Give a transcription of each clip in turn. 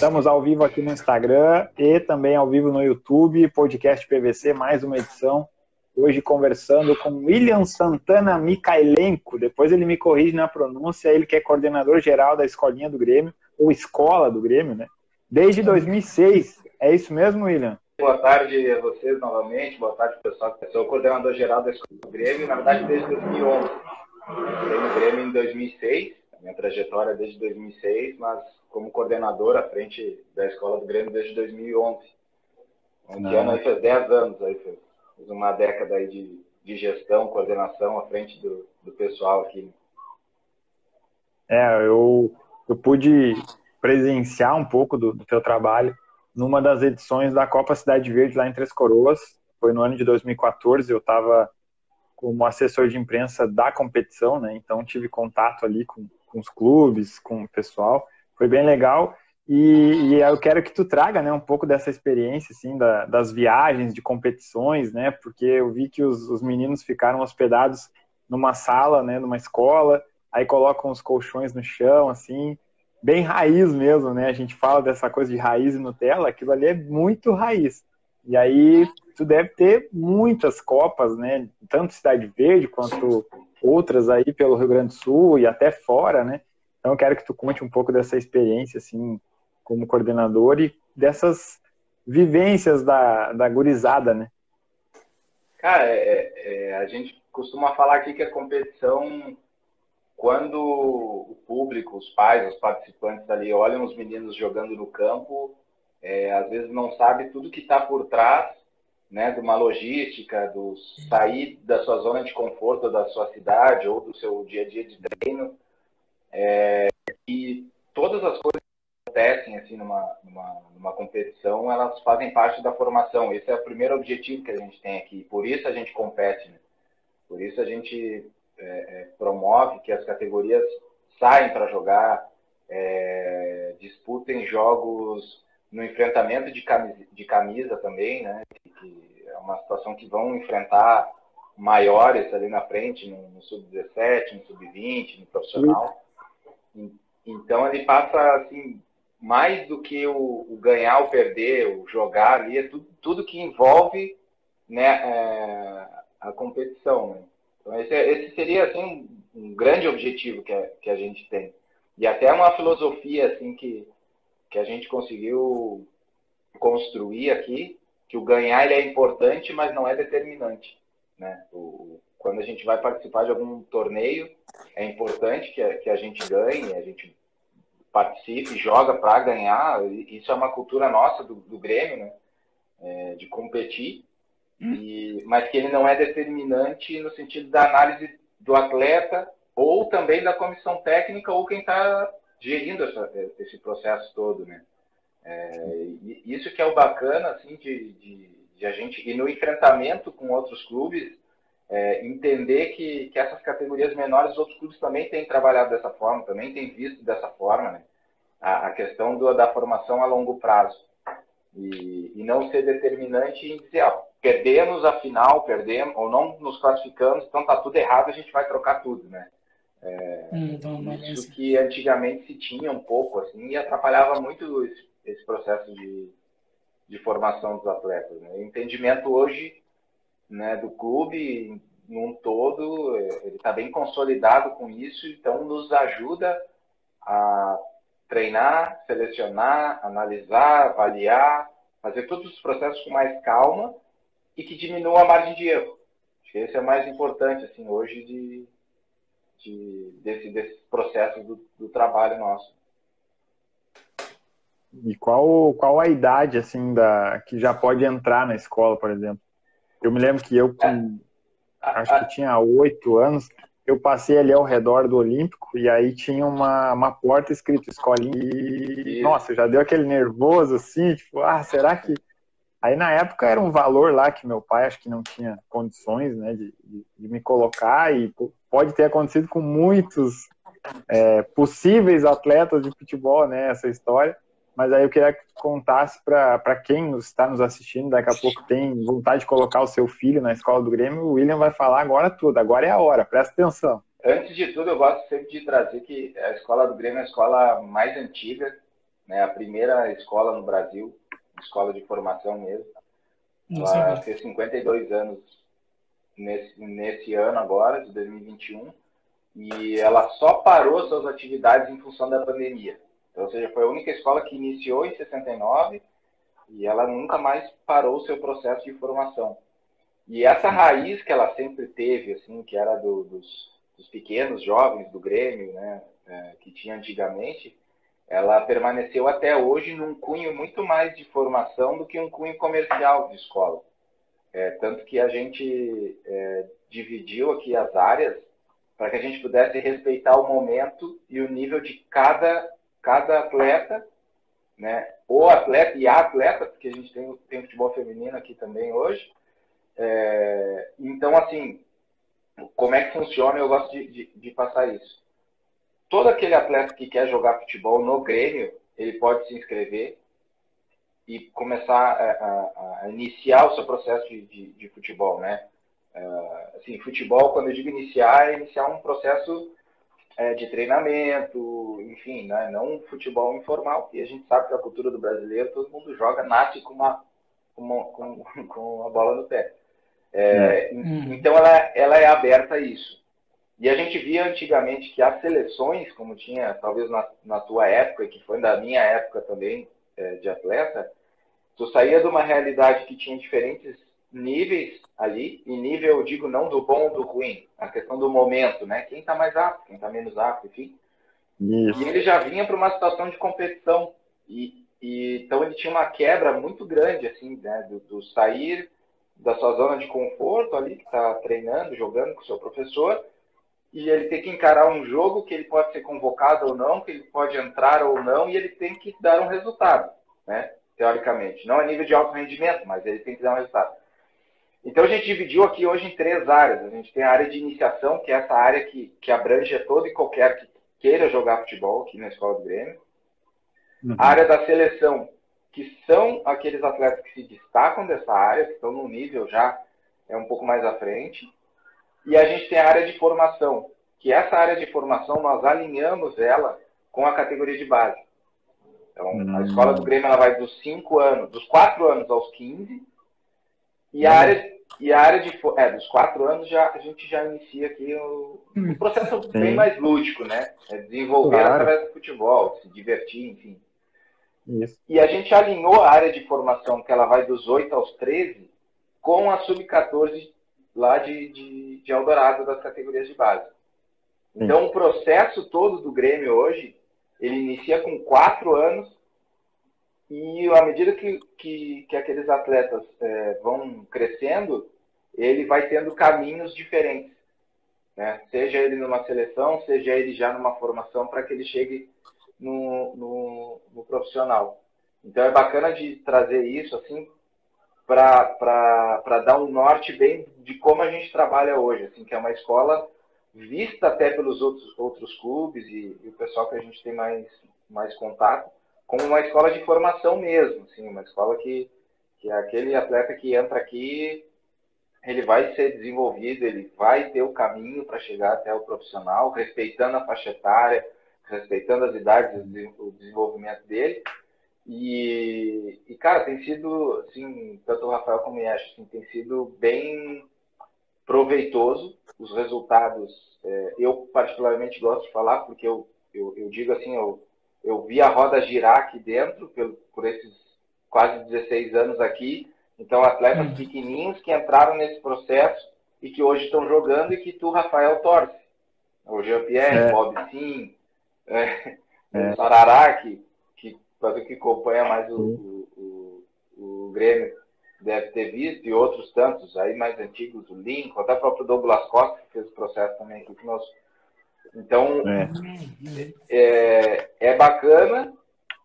Estamos ao vivo aqui no Instagram e também ao vivo no YouTube, podcast PVC, mais uma edição. Hoje conversando com William Santana Mikailenko. Depois ele me corrige na pronúncia, ele que é coordenador geral da Escolinha do Grêmio, ou Escola do Grêmio, né? Desde 2006. É isso mesmo, William? Boa tarde a vocês novamente, boa tarde pessoal. Eu sou coordenador geral da Escola do Grêmio, na verdade desde 2011. Entrei no Grêmio em 2006, a minha trajetória é desde 2006, mas como coordenador à frente da Escola do Grêmio desde 2011. Um ano aí fez 10 anos, aí fez, fez uma década aí de, de gestão, coordenação à frente do, do pessoal aqui. É, eu, eu pude presenciar um pouco do, do teu trabalho numa das edições da Copa Cidade Verde lá em Três Coroas. Foi no ano de 2014, eu estava como assessor de imprensa da competição, né? Então tive contato ali com, com os clubes, com o pessoal. Foi bem legal. E, e, eu quero que tu traga, né, um pouco dessa experiência, assim, da, das viagens, de competições, né? Porque eu vi que os, os meninos ficaram hospedados numa sala, né, numa escola, aí colocam os colchões no chão, assim, bem raiz mesmo, né? A gente fala dessa coisa de raiz e Nutella, aquilo ali é muito raiz. E aí tu deve ter muitas copas, né? Tanto Cidade Verde quanto outras aí pelo Rio Grande do Sul e até fora, né? Então eu quero que tu conte um pouco dessa experiência, assim, como coordenador e dessas vivências da, da gurizada, né? Cara, é, é, a gente costuma falar aqui que a competição quando o público, os pais, os participantes ali olham os meninos jogando no campo, é, às vezes não sabe tudo que está por trás, né, de uma logística, do sair da sua zona de conforto, da sua cidade ou do seu dia a dia de treino, é, e todas as coisas que acontecem assim numa, numa, numa competição, elas fazem parte da formação. Esse é o primeiro objetivo que a gente tem aqui. Por isso a gente compete, né? Por isso a gente é, é, promove que as categorias saem para jogar, é, disputem jogos no enfrentamento de camisa, de camisa também, né? Que é uma situação que vão enfrentar maiores ali na frente, no, no sub-17, no sub-20, no profissional. Então ele passa assim mais do que o, o, ganhar ou perder, o jogar ali, é tudo, tudo que envolve né, é, a competição. Né? Então, esse, esse seria assim, um, um grande objetivo que a, que a gente tem. E até uma filosofia assim que, que a gente conseguiu construir aqui, que o ganhar ele é importante, mas não é determinante. Né? O, quando a gente vai participar de algum torneio, é importante que a, que a gente ganhe, a gente participe, joga para ganhar. Isso é uma cultura nossa do, do Grêmio, né? É, de competir. E, mas que ele não é determinante no sentido da análise do atleta ou também da comissão técnica ou quem está gerindo essa, esse processo todo, né? É, isso que é o bacana, assim, de, de, de, a gente e no enfrentamento com outros clubes é, entender que, que essas categorias menores, os outros clubes também têm trabalhado dessa forma, também têm visto dessa forma, né? A, a questão do, da formação a longo prazo e, e não ser determinante em dizer, ah, perdemos a final, perdemos, ou não nos classificamos, então tá tudo errado, a gente vai trocar tudo, né? É, hum, isso que antigamente se tinha um pouco, assim, e atrapalhava muito esse, esse processo de, de formação dos atletas. Né? O entendimento hoje né, do clube num todo, ele está bem consolidado com isso, então nos ajuda a treinar, selecionar, analisar, avaliar, fazer todos os processos com mais calma e que diminua a margem de erro. Acho que esse é o mais importante assim hoje de, de desse, desse processo do, do trabalho nosso. E qual, qual a idade assim da que já pode entrar na escola, por exemplo? Eu me lembro que eu com, é. acho que tinha oito anos, eu passei ali ao redor do Olímpico e aí tinha uma, uma porta escrito escolinha e, nossa, já deu aquele nervoso assim, tipo, ah, será que Aí na época era um valor lá que meu pai acho que não tinha condições né, de, de, de me colocar e pode ter acontecido com muitos é, possíveis atletas de futebol, né, essa história. Mas aí eu queria que tu contasse para quem está nos assistindo, daqui a pouco tem vontade de colocar o seu filho na escola do Grêmio, o William vai falar agora tudo, agora é a hora, presta atenção. Antes de tudo, eu gosto sempre de trazer que a escola do Grêmio é a escola mais antiga né? A primeira escola no Brasil, escola de formação mesmo. Ela fez 52 anos nesse, nesse ano agora, de 2021, e ela só parou suas atividades em função da pandemia. Então, ou seja, foi a única escola que iniciou em 69 e ela nunca mais parou o seu processo de formação. E essa raiz que ela sempre teve, assim, que era do, dos, dos, pequenos jovens do Grêmio, né, é, que tinha antigamente, ela permaneceu até hoje num cunho muito mais de formação do que um cunho comercial de escola. É, tanto que a gente é, dividiu aqui as áreas para que a gente pudesse respeitar o momento e o nível de cada, cada atleta, né? o atleta e a atleta, porque a gente tem, tem futebol feminino aqui também hoje. É, então, assim, como é que funciona? Eu gosto de, de, de passar isso. Todo aquele atleta que quer jogar futebol no Grêmio, ele pode se inscrever e começar a, a, a iniciar o seu processo de, de, de futebol, né? Uh, assim, futebol, quando eu digo iniciar, é iniciar um processo é, de treinamento, enfim, né? não um futebol informal. E a gente sabe que a cultura do brasileiro, todo mundo joga, nasce com uma, com, uma, com, com a bola no pé. É, hum. Então, ela, ela é aberta a isso. E a gente via antigamente que as seleções, como tinha talvez na, na tua época, que foi da minha época também é, de atleta, tu saía de uma realidade que tinha diferentes níveis ali, e nível, eu digo, não do bom ou do ruim, a questão do momento, né? Quem está mais apto, quem está menos apto, enfim. Isso. E ele já vinha para uma situação de competição. E, e, então ele tinha uma quebra muito grande, assim, né? Do, do sair da sua zona de conforto ali, que está treinando, jogando com o seu professor, e ele tem que encarar um jogo que ele pode ser convocado ou não, que ele pode entrar ou não, e ele tem que dar um resultado, né? Teoricamente. Não a nível de alto rendimento, mas ele tem que dar um resultado. Então a gente dividiu aqui hoje em três áreas. A gente tem a área de iniciação, que é essa área que, que abrange todo e qualquer que queira jogar futebol aqui na Escola do Grêmio. Uhum. A área da seleção, que são aqueles atletas que se destacam dessa área, que estão no nível já é um pouco mais à frente. E a gente tem a área de formação, que essa área de formação nós alinhamos ela com a categoria de base. Então, hum. a escola do Grêmio ela vai dos 5 anos, dos 4 anos aos 15. E a hum. área, e a área de. É, dos 4 anos já, a gente já inicia aqui o, um processo Sim. bem mais lúdico, né? É desenvolver claro. através do futebol, se divertir, enfim. Isso. E a gente alinhou a área de formação, que ela vai dos 8 aos 13, com a sub-14 lá de, de, de Eldorado das categorias de base. Então, Sim. o processo todo do Grêmio hoje ele inicia com quatro anos e à medida que, que, que aqueles atletas é, vão crescendo, ele vai tendo caminhos diferentes. Né? Seja ele numa seleção, seja ele já numa formação, para que ele chegue no, no, no, profissional. Então é bacana de trazer isso assim para dar um norte bem de como a gente trabalha hoje, assim, que é uma escola vista até pelos outros, outros clubes e, e, o pessoal que a gente tem mais, mais contato, como uma escola de formação mesmo, assim, uma escola que, que é aquele atleta que entra aqui, ele vai ser desenvolvido, ele vai ter o caminho para chegar até o profissional, respeitando a faixa etária, respeitando as idades, o desenvolvimento dele. E, e cara, tem sido, assim, tanto o Rafael como o Yash, assim, tem sido bem proveitoso. Os resultados, é, eu particularmente gosto de falar, porque eu, eu, eu, digo assim, eu, eu vi a roda girar aqui dentro por, por esses quase 16 anos aqui. Então, atletas hum. pequenininhos que entraram nesse processo e que hoje estão jogando e que tu, Rafael, torce. O Jean-Pierre, é. Bob Sim, é, é. o Sarará, que, que, que acompanha mais o, o, o, o Grêmio, deve ter visto, e outros tantos aí mais antigos, o Lincoln, até o próprio Douglas Costa, que fez o processo também aqui conosco. Então, é, é, é bacana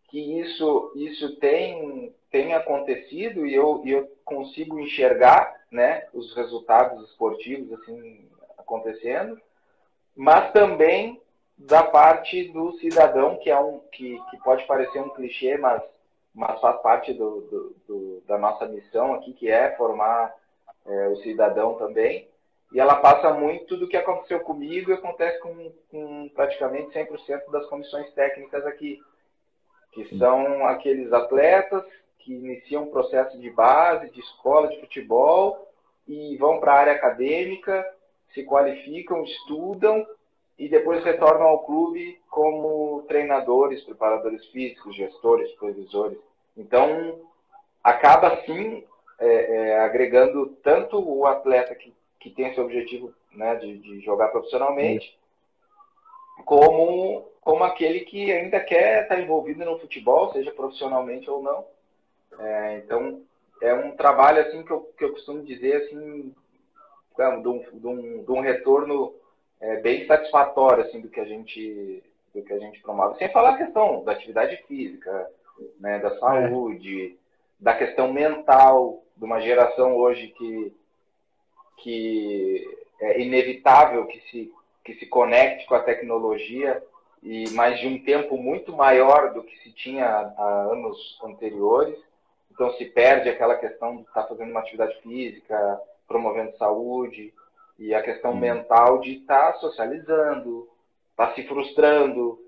que isso, isso tem, tem acontecido e eu, eu consigo enxergar né, os resultados esportivos assim acontecendo, mas também da parte do cidadão, que é um que, que pode parecer um clichê, mas mas faz parte do, do, do, da nossa missão aqui, que é formar é, o cidadão também. E ela passa muito do que aconteceu comigo e acontece com, com praticamente 100% das comissões técnicas aqui, que são aqueles atletas que iniciam um processo de base, de escola de futebol e vão para a área acadêmica, se qualificam, estudam e depois retornam ao clube como treinadores, preparadores físicos, gestores, supervisores. Então, acaba assim é, é, agregando tanto o atleta que, que tem esse objetivo né, de, de jogar profissionalmente, como, como aquele que ainda quer estar envolvido no futebol, seja profissionalmente ou não. É, então, é um trabalho assim que eu, que eu costumo dizer assim, de um, de um, de um retorno é, bem satisfatório assim do que a gente do que a gente promove. Sem falar a questão da atividade física, né, da saúde, é. da questão mental de uma geração hoje que que é inevitável que se que se conecte com a tecnologia e mais de um tempo muito maior do que se tinha há anos anteriores. Então se perde aquela questão de estar fazendo uma atividade física, promovendo saúde, e a questão hum. mental de estar tá socializando, estar tá se frustrando.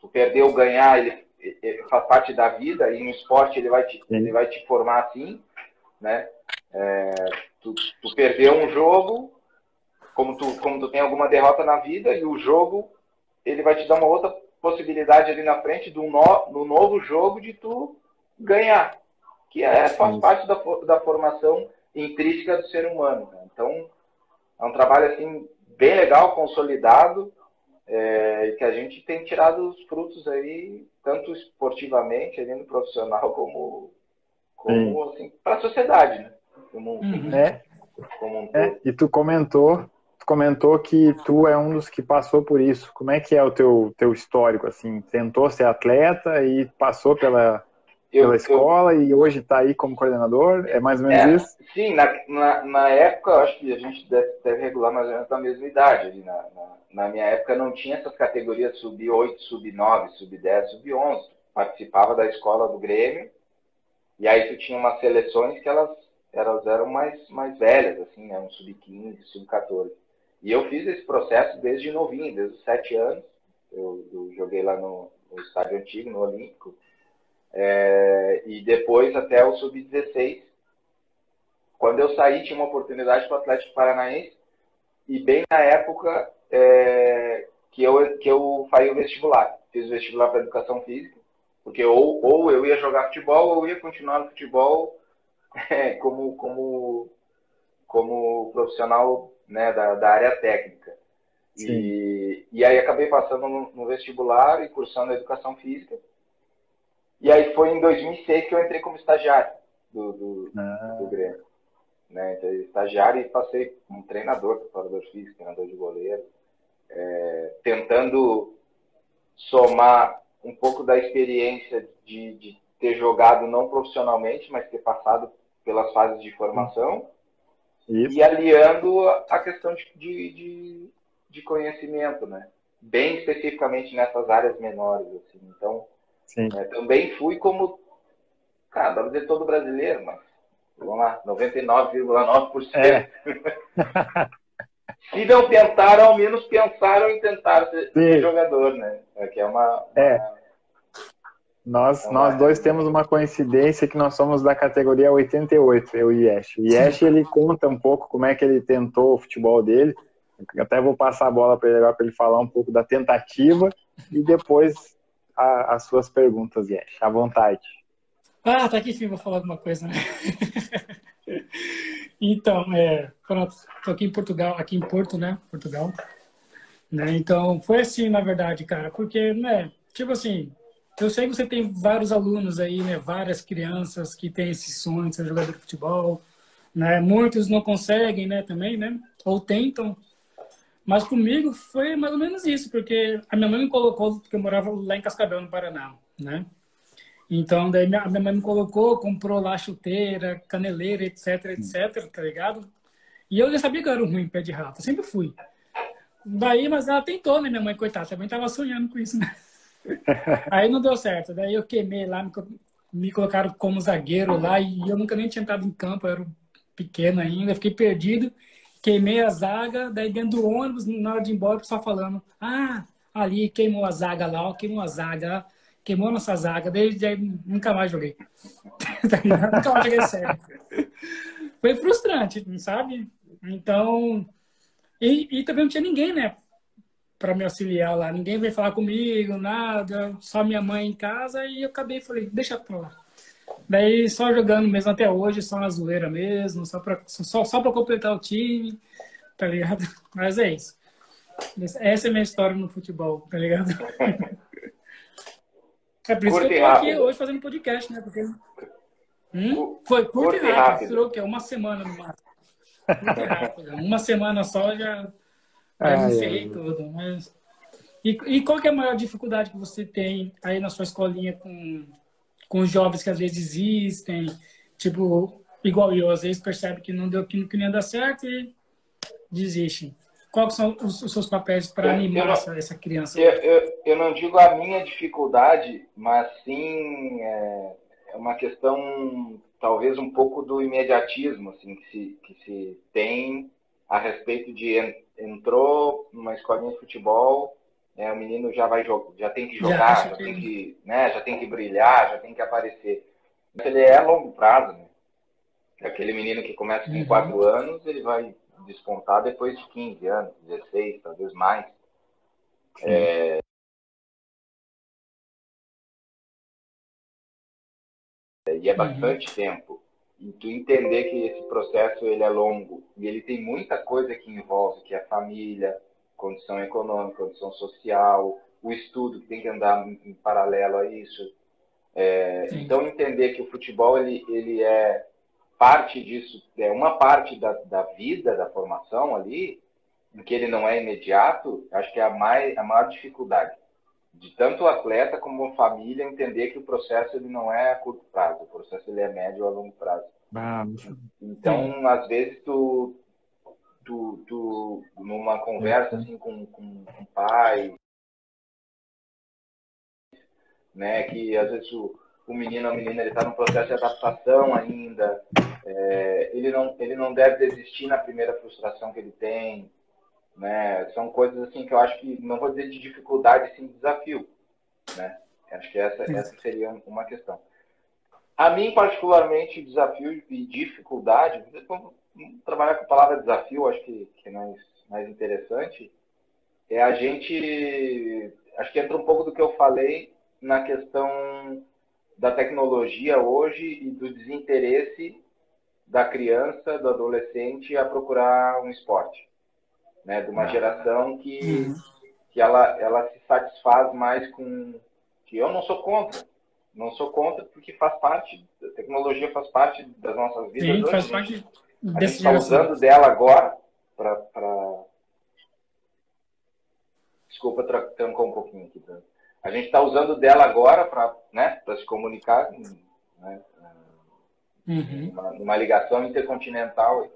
Tu perder ou ganhar, ele, ele, faz parte da vida, e no esporte ele vai te, ele vai te formar assim, né? É, tu, tu perder um jogo, como tu, como tu tem alguma derrota na vida, e o jogo ele vai te dar uma outra possibilidade ali na frente do no, no novo jogo de tu ganhar, que é, faz parte da, da formação intrínseca do ser humano. Né? Então, é um trabalho assim bem legal, consolidado, é, que a gente tem tirado os frutos aí, tanto esportivamente, ali no profissional, como, como assim, para a sociedade, né? Como, uhum. é. como um é. E tu comentou, tu comentou que tu é um dos que passou por isso. Como é que é o teu, teu histórico, assim? Tentou ser atleta e passou pela eu, pela escola eu, e hoje está aí como coordenador? É mais ou menos é, isso? Sim, na, na, na, época, acho que a gente deve, deve regular mais ou menos a mesma idade. Ali na, na, na, minha época não tinha essas categorias sub-8, sub-9, sub-10, sub-11. Participava da escola do Grêmio e aí tu tinha umas seleções que elas, elas eram mais, mais velhas, assim, né? Um sub-15, sub-14. E eu fiz esse processo desde novinho, desde os sete anos. Eu, eu joguei lá no, no estádio antigo, no Olímpico. É, e depois até o sub-16. Quando eu saí, tinha uma oportunidade para o Atlético Paranaense, e bem na época é, que, eu, que eu faria o vestibular. Fiz o vestibular para educação física, porque ou, ou eu ia jogar futebol, ou ia continuar no futebol é, como, como, como profissional né, da, da área técnica. E, e aí acabei passando no, no vestibular e cursando educação física. E aí foi em 2006 que eu entrei como estagiário do, do, ah. do Grêmio. Né? Entrei estagiário e passei como treinador, preparador físico, treinador de goleiro, é, tentando somar um pouco da experiência de, de, ter jogado não profissionalmente, mas ter passado pelas fases de formação Isso. e aliando a questão de, de, de, conhecimento, né? Bem especificamente nessas áreas menores, assim. Então, é, também fui como, cara, dá pra dizer todo brasileiro, mas vamos lá, 99,9%. É. Se não tentaram, ao menos pensaram em tentar ser, ser jogador, né? É que é uma. É. Uma... Nós, é nós dois temos uma coincidência que nós somos da categoria 88, eu e Yesh. O Yesh, ele conta um pouco como é que ele tentou o futebol dele. até vou passar a bola para ele agora para ele falar um pouco da tentativa e depois a, as suas perguntas, Yesh. À vontade. Ah, tá aqui sim, vou falar alguma coisa, né? então, é, pronto, tô aqui em Portugal, aqui em Porto, né? Portugal. Né? Então, foi assim, na verdade, cara, porque, né, tipo assim, eu sei que você tem vários alunos aí, né, várias crianças que têm esse sonho de ser jogador de futebol, né? Muitos não conseguem, né, também, né? Ou tentam, mas comigo foi mais ou menos isso, porque a minha mãe me colocou, porque eu morava lá em Cascavel, no Paraná, né? Então, daí minha, minha mãe me colocou, comprou lá chuteira, caneleira, etc, etc, tá ligado? E eu já sabia que eu era um ruim pé de rato, sempre fui. Daí, mas ela tentou, né, minha mãe, coitada, também tava sonhando com isso, né? Aí não deu certo, daí eu queimei lá, me, me colocaram como zagueiro lá e eu nunca nem tinha entrado em campo, eu era pequeno ainda, fiquei perdido queimei a zaga, daí dentro do ônibus, na hora de ir embora, o pessoal falando, ah, ali queimou a zaga lá, queimou a zaga. queimou nossa zaga, desde aí nunca mais joguei. nunca mais joguei sério. Foi frustrante, sabe? Então, e, e também não tinha ninguém, né? Para me auxiliar lá. Ninguém veio falar comigo, nada. Só minha mãe em casa. E eu acabei falei, deixa pra lá. Daí só jogando mesmo até hoje, só na zoeira mesmo, só para só, só pra completar o time, tá ligado? Mas é isso. Essa é a minha história no futebol, tá ligado? É por isso curte que eu tô aqui hoje fazendo podcast, né? Porque... Hum? Foi curto, e rápido. rápido. Durou o quê? Uma semana no máximo. Uma semana só já, já me ferrei tudo. Mas... E, e qual que é a maior dificuldade que você tem aí na sua escolinha com, com os jovens que às vezes existem? Tipo, igual eu, às vezes percebe que não deu que, que não ia dar certo e desistem. Quais são os, os seus papéis para animar não, essa, essa, criança? Eu, eu, eu, não digo a minha dificuldade, mas sim é, é uma questão talvez um pouco do imediatismo assim, que, se, que se tem a respeito de entrou numa escolinha de futebol, é, o menino já vai já tem que jogar, já, já tem que, né, já tem que brilhar, já tem que aparecer. Ele é longo prazo, né? Aquele menino que começa com uhum. 4 anos, ele vai despontar depois de 15 anos, 16, talvez mais. É, e é bastante uhum. tempo. E tu entender que esse processo ele é longo e ele tem muita coisa que envolve, que é família, condição econômica, condição social, o estudo que tem que andar em paralelo a isso. É, então entender que o futebol ele, ele é parte disso, é uma parte da, da vida, da formação ali, em que ele não é imediato, acho que é a, mais, a maior dificuldade de tanto o atleta como a família entender que o processo ele não é a curto prazo, o processo ele é médio a longo prazo. Ah, então, às vezes tu, tu, tu numa conversa assim com, com, com o pai, né, que às vezes o, o menino ou a menina ele está num processo de adaptação ainda, é, ele não ele não deve desistir na primeira frustração que ele tem, né? São coisas assim que eu acho que não vou dizer de dificuldade, sim de desafio, né? Acho que essa essa seria uma questão. A mim particularmente desafio e dificuldade, trabalhar com a palavra desafio, acho que, que é mais mais interessante é a gente acho que entra um pouco do que eu falei na questão da tecnologia hoje e do desinteresse da criança, do adolescente a procurar um esporte, né? De uma geração que uhum. que ela ela se satisfaz mais com que eu não sou contra, não sou contra porque faz parte, a tecnologia faz parte das nossas vidas Sim, hoje. Faz parte a gente está usando dela agora para desculpa trancou um pouquinho aqui, tá? a gente está usando dela agora para né, se comunicar, né, uhum. numa, numa, ligação intercontinental.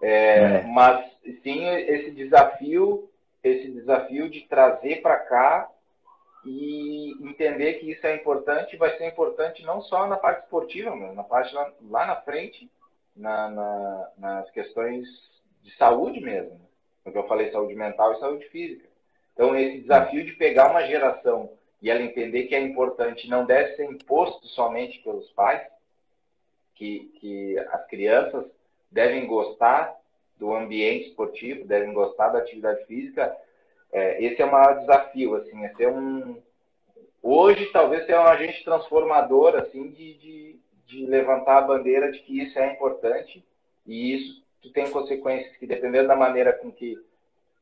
É, é. Mas sim esse desafio, esse desafio de trazer para cá e entender que isso é importante, vai ser importante não só na parte esportiva, mas na parte lá, lá na frente, na, na, nas questões de saúde mesmo. Porque eu falei saúde mental e saúde física. Então, esse desafio de pegar uma geração e ela entender que é importante, não deve ser imposto somente pelos pais, que, que as crianças devem gostar do ambiente esportivo, devem gostar da atividade física, é, esse é o maior desafio, assim, é ser um... Hoje, talvez, ser um agente transformador, assim, de, de, de levantar a bandeira de que isso é importante e isso tem consequências que, dependendo da maneira com que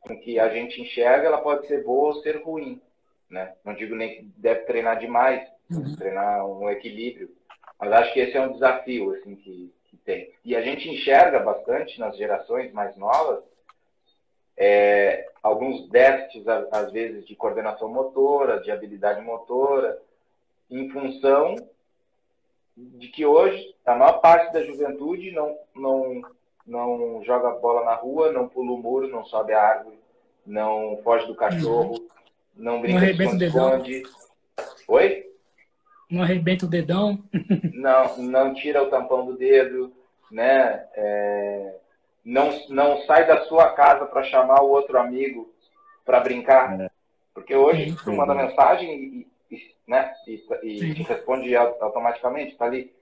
com que a gente enxerga, ela pode ser boa ou ser ruim. Né? Não digo nem que deve treinar demais, uhum. treinar um equilíbrio, mas acho que esse é um desafio assim que, que tem. E a gente enxerga bastante nas gerações mais novas é, alguns déficits, às vezes, de coordenação motora, de habilidade motora, em função de que hoje a maior parte da juventude não, não não joga bola na rua, não pula o muro, não sobe a árvore, não foge do cachorro, uhum. não brinca não de esconde. Oi? Não arrebenta o dedão. não, não tira o tampão do dedo, né? É, não, não sai da sua casa para chamar o outro amigo para brincar. É. Porque hoje tu manda mensagem e, e né? E, e responde automaticamente, está ali.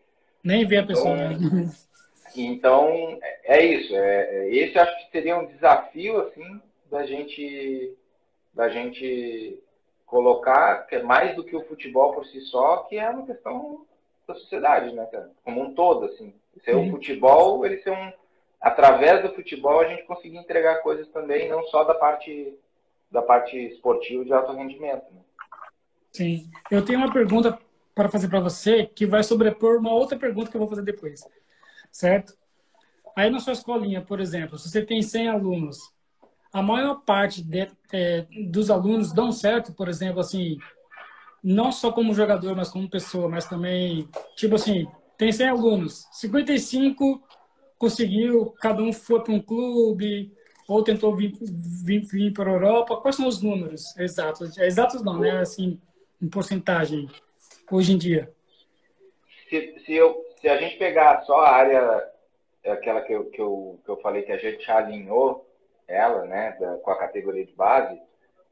Nem vê a pessoa. Então, né? então é isso. É, é, esse acho que seria um desafio assim da gente da gente colocar que é mais do que o futebol por si só, que é uma questão da sociedade, né, cara? Como um todo, assim. Ser o futebol, ele ser um através do futebol a gente conseguir entregar coisas também, não só da parte da parte esportiva de alto rendimento. Né? Sim. Eu tenho uma pergunta para fazer para você que vai sobrepor uma outra pergunta que eu vou fazer depois. Certo? Aí na sua escolinha, por exemplo, se você tem 100 alunos, a maior parte de, é, dos alunos dão certo, por exemplo, assim, não só como jogador, mas como pessoa, mas também, tipo assim, tem 100 alunos, 55 conseguiu, cada um foi para um clube, ou tentou vir, vir, vir para a Europa. Quais são os números exatos? Exatos não, né? Assim, em porcentagem, hoje em dia. Se, se, eu, se a gente pegar só a área, aquela que eu, que eu, que eu falei que a gente alinhou ela, né, da, com a categoria de base,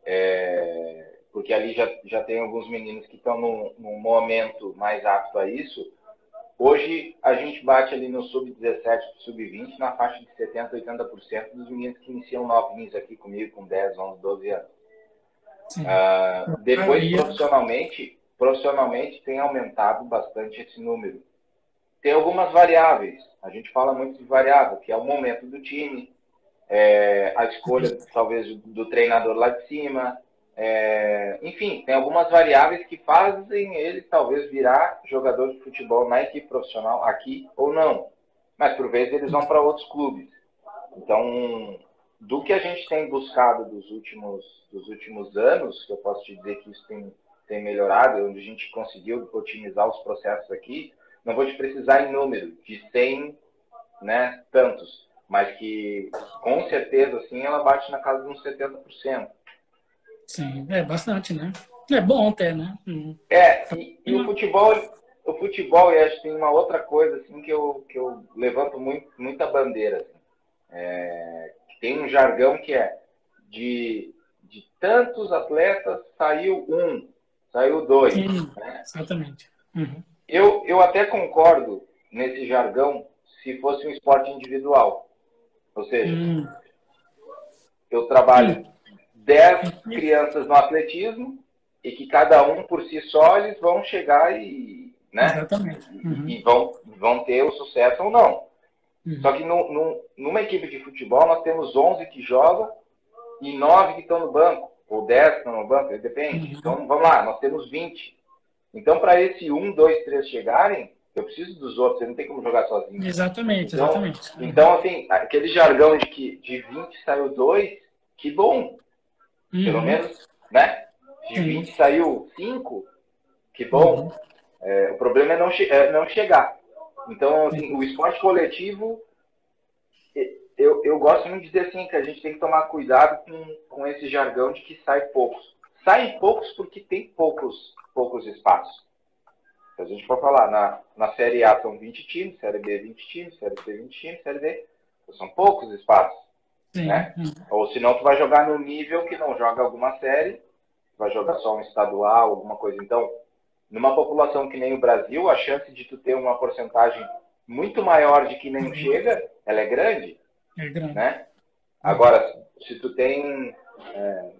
é, porque ali já, já tem alguns meninos que estão num, num momento mais apto a isso, Hoje, a gente bate ali no sub-17, sub-20, na faixa de 70%, 80% dos meninos que iniciam novinhos aqui comigo, com 10, 11, 12 anos. Uh, depois, profissionalmente, profissionalmente, tem aumentado bastante esse número. Tem algumas variáveis. A gente fala muito de variável, que é o momento do time, é, a escolha, talvez, do treinador lá de cima, é, enfim, tem algumas variáveis que fazem ele talvez virar jogador de futebol na equipe profissional aqui ou não. Mas por vezes eles vão para outros clubes. Então, do que a gente tem buscado dos últimos, dos últimos anos, que eu posso te dizer que isso tem, tem melhorado, onde a gente conseguiu otimizar os processos aqui, não vou te precisar em número, de 100, né, tantos, mas que com certeza, assim, ela bate na casa de uns 70%. Sim, é bastante, né? É bom até, né? Uhum. É, e, e, o futebol, o futebol, e acho que tem uma outra coisa assim que eu, que eu levanto muito, muita bandeira. Assim. É, tem um jargão que é de, de tantos atletas saiu um, saiu dois. Sim, né? exatamente. Uhum. Eu, eu até concordo nesse jargão se fosse um esporte individual. Ou seja, hum. eu trabalho Sim 10 crianças no atletismo e que cada um por si só eles vão chegar e, né? Exatamente. Uhum. E vão, vão ter o sucesso ou não. Uhum. Só que no, no, numa equipe de futebol nós temos 11 que jogam e 9 que estão no banco, ou 10 que estão no banco, depende. Uhum. Então vamos lá, nós temos 20. Então para esse 1, 2, 3 chegarem, eu preciso dos outros, você não tem como jogar sozinho. Exatamente, então, exatamente. Então, assim, aquele jargão de que de 20 saiu 2, que bom. Uhum. Pelo menos, né? De 20 saiu 5, que bom. Uhum. É, o problema é não, é não chegar. Então, assim, o esporte coletivo, eu, eu gosto muito de dizer assim, que a gente tem que tomar cuidado com, com esse jargão de que sai poucos. Saem poucos porque tem poucos, poucos espaços. Se a gente for falar, na, na Série A são 20 times, Série B 20 times, Série C 20 times, Série D, são poucos espaços. Sim. Né? Ou senão tu vai jogar no nível que não joga alguma série, vai jogar só um estadual, alguma coisa. Então, numa população que nem o Brasil, a chance de tu ter uma porcentagem muito maior de que nem uhum. chega, ela é grande. É grande. Né? Agora, se tu tem... É,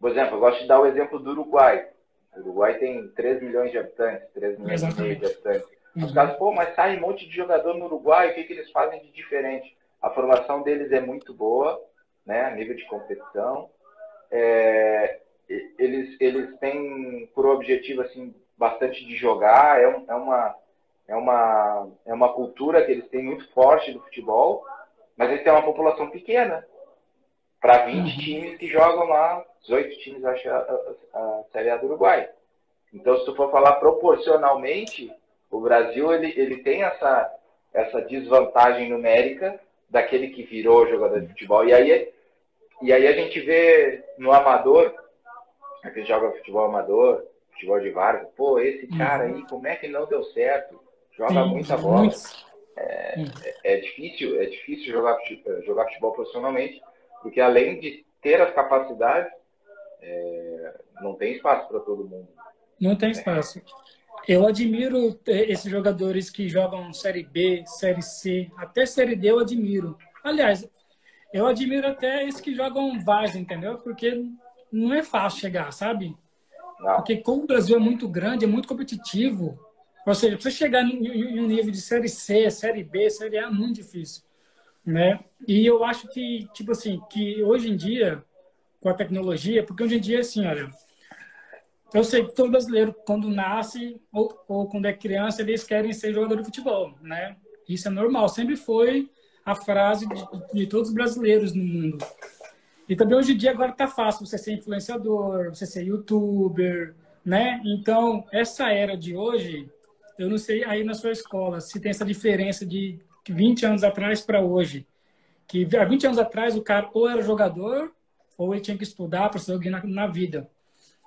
por exemplo, eu gosto de dar o exemplo do Uruguai. O Uruguai tem 3 milhões de habitantes, 3 milhões e meio de habitantes. Os uhum. caras, pô, mas sai um monte de jogador no Uruguai, o que, que eles fazem de diferente? A formação deles é muito boa, né, a nível de competição. É, eles, eles têm por objetivo assim bastante de jogar, é, um, é, uma, é, uma, é uma cultura que eles têm muito forte do futebol, mas eles têm uma população pequena para 20 uhum. times que jogam lá, 18 times, acho, a, a, a Série A do Uruguai. Então, se tu for falar proporcionalmente, o Brasil ele, ele tem essa, essa desvantagem numérica daquele que virou jogador de futebol. E aí, e aí a gente vê no amador, aquele joga futebol amador, futebol de várzea, pô, esse uhum. cara aí, como é que não deu certo? Joga Sim, muita bola. É, é, é, difícil, é difícil jogar, jogar futebol profissionalmente, porque além de ter as capacidades, é, não tem espaço para todo mundo. Não tem espaço. Eu admiro eh, esses jogadores que jogam Série B, Série C, até Série D eu admiro. Aliás, eu admiro até esses que jogam Vaz, entendeu? Porque não é fácil chegar, sabe? Não. Porque como o Brasil é muito grande, é muito competitivo, ou seja, você chegar em um nível de Série C, Série B, Série A é muito difícil, né? E eu acho que, tipo assim, que hoje em dia, com a tecnologia, porque hoje em dia, assim, olha, eu sei que todo brasileiro, quando nasce ou, ou quando é criança, eles querem ser jogador de futebol, né? Isso é normal, sempre foi a frase de, de todos os brasileiros no mundo. E também hoje em dia agora tá fácil você ser influenciador, você ser youtuber, né? Então, essa era de hoje, eu não sei aí na sua escola se tem essa diferença de 20 anos atrás para hoje. Que há 20 anos atrás o cara ou era jogador ou ele tinha que estudar para ser alguém na, na vida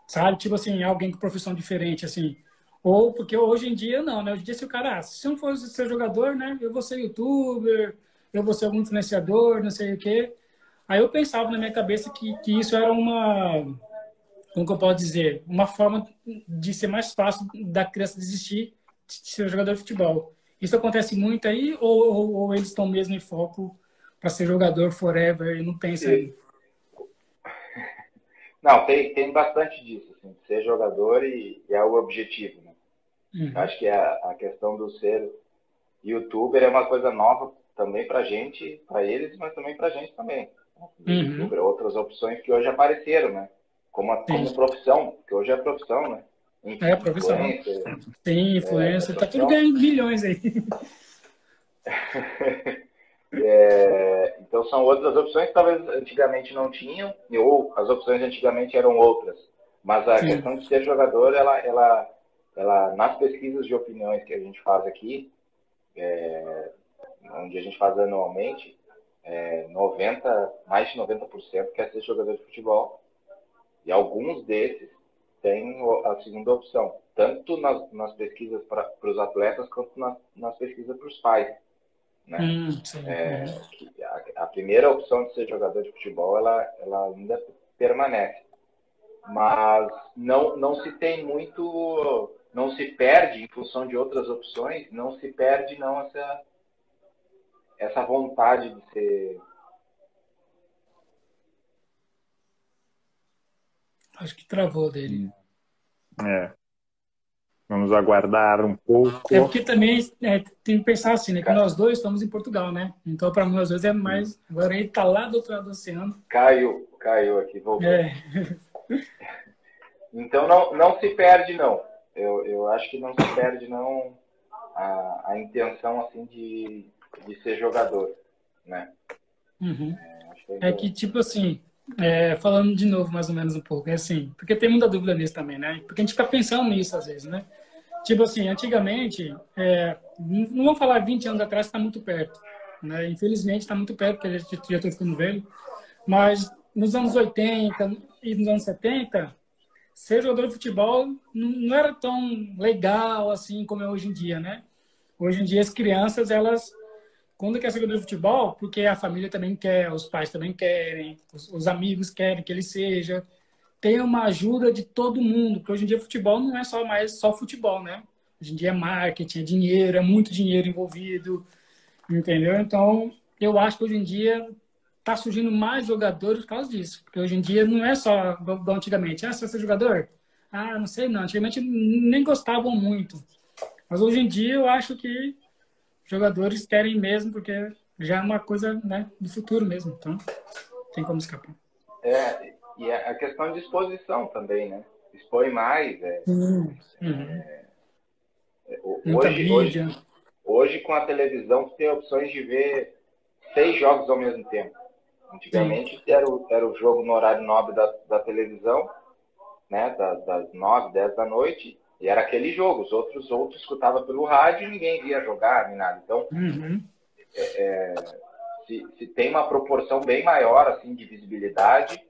sabe? Tipo assim, alguém com profissão diferente, assim. Ou porque hoje em dia não, né? Hoje em dia se o cara, ah, se não fosse ser jogador, né? Eu vou ser youtuber, eu vou ser algum influenciador, não sei o quê. Aí eu pensava na minha cabeça que, que isso era uma, como que eu posso dizer, uma forma de ser mais fácil da criança desistir de ser jogador de futebol. Isso acontece muito aí ou, ou, ou eles estão mesmo em foco para ser jogador forever e não pensam em não, tem, tem bastante disso, assim, ser jogador e, e é o objetivo. Né? Uhum. Acho que a, a questão do ser youtuber é uma coisa nova também para gente, para eles, mas também para gente também. Uhum. YouTuber, outras opções que hoje apareceram, né? Como, a, como profissão, que hoje é profissão, né? Enfim, é profissão. Tem influência, é, tá tudo ganhando milhões aí. É, então são outras opções que talvez antigamente não tinham, ou as opções antigamente eram outras. Mas a Sim. questão de ser jogador, ela, ela, ela, nas pesquisas de opiniões que a gente faz aqui, é, onde a gente faz anualmente, é, 90, mais de 90% quer ser jogador de futebol. E alguns desses têm a segunda opção, tanto nas, nas pesquisas para os atletas quanto nas, nas pesquisas para os pais. Né? Hum, é, a, a, primeira opção de ser jogador de futebol, ela, ela ainda permanece. Mas não, não se tem muito, não se perde em função de outras opções, não se perde não essa, essa vontade de ser Acho que travou dele. É. Vamos aguardar um pouco. É porque também é, tem que pensar assim, né? Que nós dois estamos em Portugal, né? Então, para nós dois é mais. Agora ele está lá do outro lado do oceano. Caiu, caiu aqui, voltou. É. então, não, não se perde, não. Eu, eu acho que não se perde, não, a, a intenção, assim, de, de ser jogador, né? Uhum. É, é que, tipo assim, é, falando de novo, mais ou menos um pouco, é assim, porque tem muita dúvida nisso também, né? Porque a gente fica pensando nisso às vezes, né? Tipo assim, antigamente, é, não vou falar 20 anos atrás, está muito perto, né? Infelizmente está muito perto, porque já estou ficando velho, mas nos anos 80 e nos anos 70, ser jogador de futebol não era tão legal assim como é hoje em dia, né? Hoje em dia as crianças, elas quando quer ser jogador de futebol, porque a família também quer, os pais também querem, os, os, amigos querem que ele seja. Tem uma ajuda de todo mundo, porque hoje em dia futebol não é só mais só futebol, né? Hoje em dia é marketing, é dinheiro, é muito dinheiro envolvido, entendeu? Então, eu acho que hoje em dia tá surgindo mais jogadores por causa disso, porque hoje em dia não é só igual antigamente. Ah, você ser jogador? Ah, não sei não. Antigamente nem gostavam muito. Mas hoje em dia eu acho que jogadores querem mesmo, porque já é uma coisa né, do futuro mesmo. Então, tem como escapar. É, e a questão de exposição também, né? Expõe mais. É, uhum. é, é hoje, hoje, hoje, com a televisão, você tem opções de ver seis jogos ao mesmo tempo. Antigamente era o, era o jogo no horário nobre da, da televisão, né? Das, das nove, dez da noite, e era aquele jogo, os outros outros escutava pelo rádio e ninguém via jogar nem nada. Então, uhum. é, é, se, se, tem uma proporção bem maior assim de visibilidade,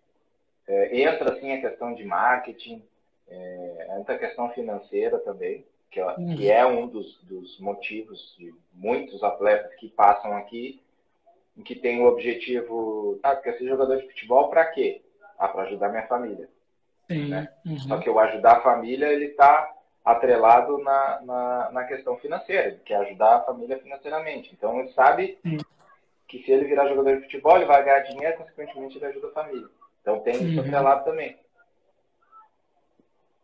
é, entra assim a questão de marketing, é, entra a questão financeira também, que, uhum. que é um dos, dos motivos de muitos atletas que passam aqui, em que tem o objetivo, ah, quer ser jogador de futebol para quê? Ah, para ajudar minha família. Né? Uhum. Só que o ajudar a família, ele está atrelado na, na, na, questão financeira, ele quer ajudar a família financeiramente. Então, ele sabe Sim. que se ele virar jogador de futebol, ele vai ganhar dinheiro, consequentemente, ele ajuda a família. Então, tem isso uhum. atrelado também.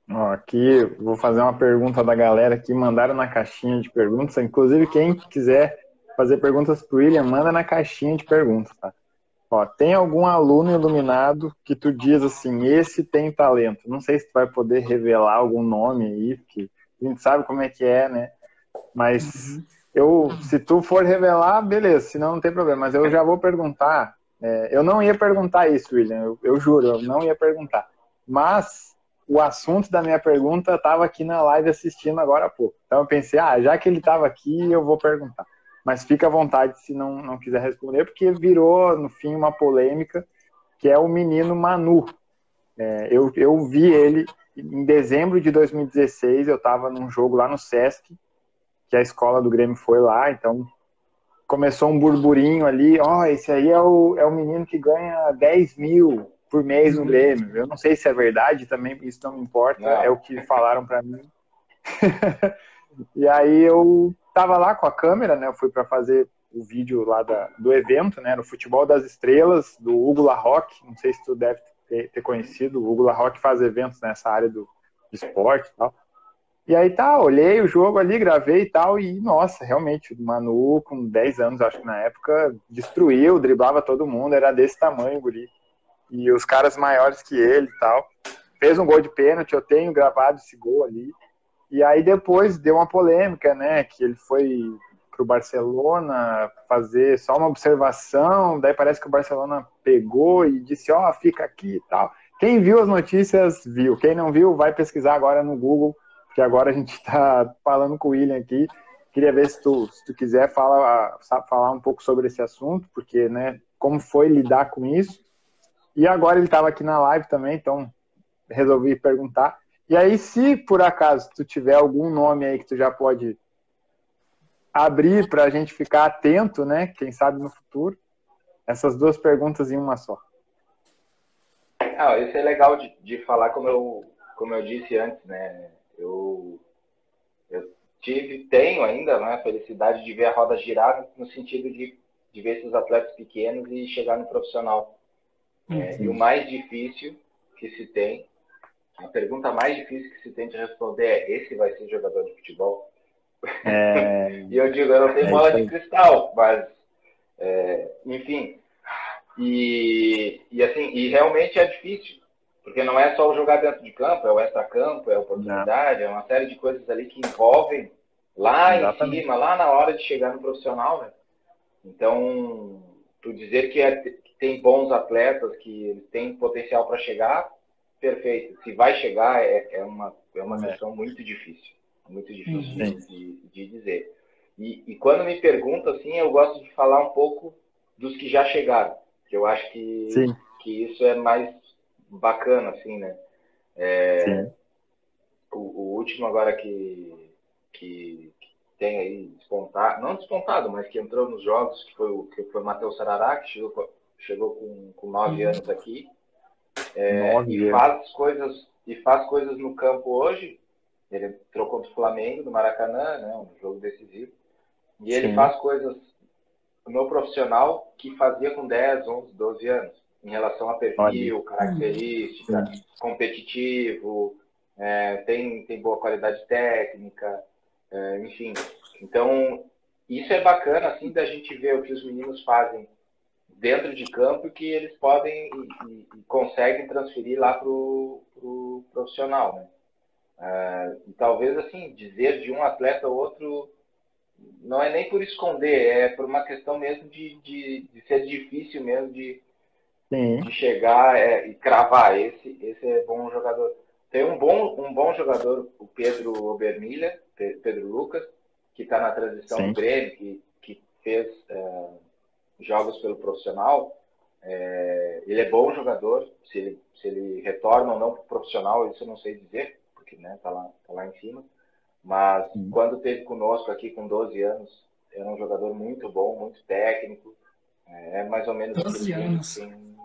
Ó, aqui, vou fazer uma pergunta da galera que mandaram na caixinha de perguntas. Inclusive, quem quiser fazer perguntas para o William, manda na caixinha de perguntas, tá? Ó, tem algum aluno iluminado que tu diz assim, esse tem talento? Não sei se tu vai poder revelar algum nome aí, porque a gente sabe como é que é, né? Mas uhum. eu, se tu for revelar, beleza, senão não tem problema. Mas eu já vou perguntar. É, eu não ia perguntar isso, William, eu, eu juro, eu não ia perguntar. Mas o assunto da minha pergunta estava aqui na live assistindo agora há pouco. Então eu pensei, ah, já que ele estava aqui, eu vou perguntar mas fica à vontade se não, não quiser responder, porque virou, no fim, uma polêmica, que é o menino Manu. É, eu, eu vi ele em dezembro de 2016, eu estava num jogo lá no Sesc, que a escola do Grêmio foi lá, então começou um burburinho ali, ó, oh, esse aí é o, é o menino que ganha 10 mil por mês no Grêmio. Eu não sei se é verdade também, isso não me importa, não. é o que falaram para mim. e aí eu tava lá com a câmera, né? Eu fui para fazer o vídeo lá da, do evento, né? No Futebol das Estrelas, do Hugo Larroque. Não sei se tu deve ter, ter conhecido. O Hugo Larroque faz eventos nessa área do, esporte e tal. E aí tá, olhei o jogo ali, gravei e tal, e nossa, realmente, o Manu, com 10 anos, acho que na época, destruiu, driblava todo mundo, era desse tamanho, guri. E os caras maiores que ele e tal. Fez um gol de pênalti, eu tenho gravado esse gol ali. E aí depois deu uma polêmica, né? Que ele foi para o Barcelona fazer só uma observação, daí parece que o Barcelona pegou e disse, ó, oh, fica aqui e tal. Quem viu as notícias, viu. Quem não viu, vai pesquisar agora no Google, que agora a gente está falando com o William aqui. Queria ver se tu, se tu quiser falar, falar um pouco sobre esse assunto, porque, né, como foi lidar com isso. E agora ele estava aqui na live também, então resolvi perguntar. E aí, se por acaso tu tiver algum nome aí que tu já pode abrir para a gente ficar atento, né? Quem sabe no futuro, essas duas perguntas em uma só. Ah, isso é legal de, de falar, como eu, como eu disse antes, né? Eu, eu tive, tenho ainda né, a felicidade de ver a roda girar no sentido de, de ver esses atletas pequenos e chegar no profissional. Uhum. É, e o mais difícil que se tem a pergunta mais difícil que se tem de responder é: esse vai ser jogador de futebol? É... e eu digo, eu não tenho é bola de cristal, mas, é, enfim. E, e assim, e realmente é difícil, porque não é só o jogar dentro de campo, é o extra-campo, é a oportunidade, não. é uma série de coisas ali que envolvem lá Exatamente. em cima, lá na hora de chegar no profissional, né? Então, tu dizer que, é, que tem bons atletas, que eles têm potencial para chegar, perfeito. Se vai chegar, é, é uma, é uma questão muito difícil. Muito difícil de, de, dizer. E, e, quando me pergunta, assim, eu gosto de falar um pouco dos que já chegaram. Que eu acho que, que isso é mais bacana, assim, né? É, o, o, último agora que, que, que, tem aí despontado, não despontado, mas que entrou nos jogos, que foi o, que foi Matheus Sarará, que chegou, chegou com, com nove uhum. anos aqui. É, e faz coisas e faz coisas no campo hoje. Ele trocou contra o Flamengo no Maracanã, né, um jogo decisivo. E ele Sim. faz coisas no profissional que fazia com 10, 11, 12 anos, em relação a perfil, Olha. característica, Sim. competitivo, é, tem, tem boa qualidade técnica, é, enfim. Então, isso é bacana, assim, da gente ver o que os meninos fazem dentro de campo que eles podem e, e conseguem transferir lá para o pro profissional. Né? Uh, e talvez assim, dizer de um atleta ou outro não é nem por esconder, é por uma questão mesmo de, de, de ser difícil mesmo de, de chegar é, e cravar. Esse, esse é bom jogador. Tem um bom, um bom jogador, o Pedro Obermilha, Pedro Lucas, que está na transição Sim. do Grêmio, que, que fez. Uh, jogos pelo profissional, é, ele é bom jogador, se ele, se ele retorna ou não para o profissional, isso eu não sei dizer, porque né, tá, lá, tá lá em cima. Mas Sim. quando teve conosco aqui com 12 anos, era um jogador muito bom, muito técnico. É, é mais ou menos 12 anos. tem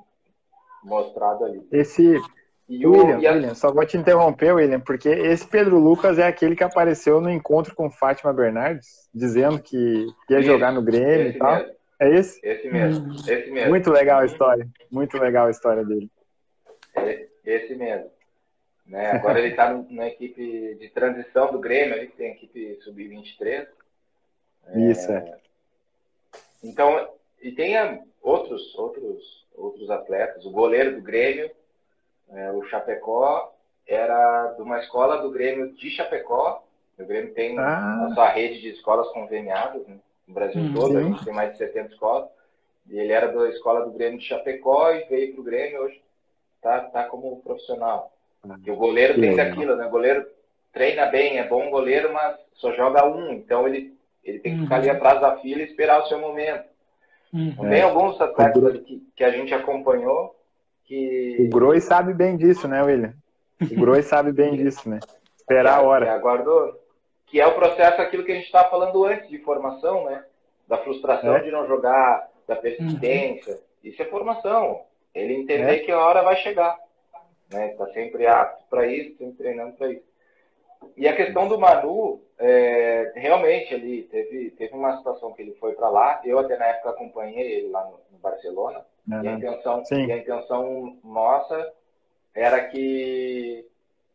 mostrado ali. Esse, E o, William, e a... William, só vou te interromper, William, porque esse Pedro Lucas é aquele que apareceu no encontro com Fátima Bernardes, dizendo que ia jogar no Grêmio e tal. Mesmo. É esse? Esse mesmo, esse mesmo. Muito legal a história, muito legal a história dele. É, esse mesmo. Né? Agora ele está na equipe de transição do Grêmio, ali que tem a equipe sub-23. Isso, é. é. Então, e tem outros, outros, outros atletas. O goleiro do Grêmio, é, o Chapecó, era de uma escola do Grêmio de Chapecó. O Grêmio tem ah. a sua rede de escolas conveniadas né? No Brasil hum, todo, a gente tem mais de 70 escolas. E ele era da escola do Grêmio de Chapecó e veio para o Grêmio hoje tá, tá como profissional. O goleiro tem daquilo, né? O goleiro treina bem, é bom goleiro, mas só joga um. Então ele, ele tem que ficar ali uhum. atrás da fila e esperar o seu momento. Uhum. Tem alguns atletas que, que a gente acompanhou que. O Groi sabe bem disso, né, William? O Groi sabe bem disso, né? Esperar a hora. Que aguardou. Que é o processo, aquilo que a gente estava falando antes de formação, né? Da frustração é. de não jogar, da persistência. Uhum. Isso é formação. Ele entender é. que a hora vai chegar. Né? Está sempre apto para isso, sempre treinando para isso. E a questão do Manu, é, realmente ele teve, teve uma situação que ele foi para lá. Eu até na época acompanhei ele lá no, no Barcelona. Uhum. E, a intenção, e a intenção nossa era que,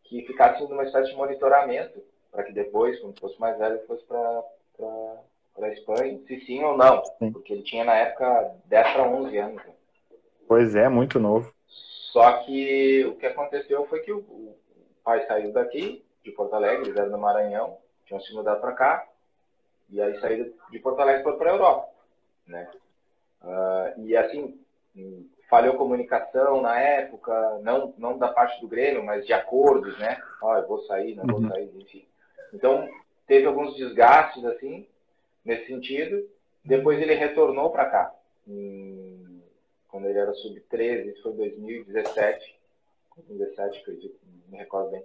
que ficasse numa espécie de monitoramento, para que depois, quando fosse mais velho, fosse para a Espanha, se sim ou não. Sim. Porque ele tinha na época 10 para 11 anos. Pois é, muito novo. Só que o que aconteceu foi que o, o pai saiu daqui, de Porto Alegre, eles eram do Maranhão, tinham se mudado para cá, e aí saíram de Porto Alegre para a Europa, né? Uh, e assim, falhou comunicação na época, não, não da parte do Grêmio, mas de acordos, né? Ó, oh, eu vou sair, não uhum. vou sair, enfim. Então, teve alguns desgastes, assim, nesse sentido. Depois ele retornou para cá, em quando ele era sub-13, isso foi em 2017, 2017, acredito, não me recordo bem.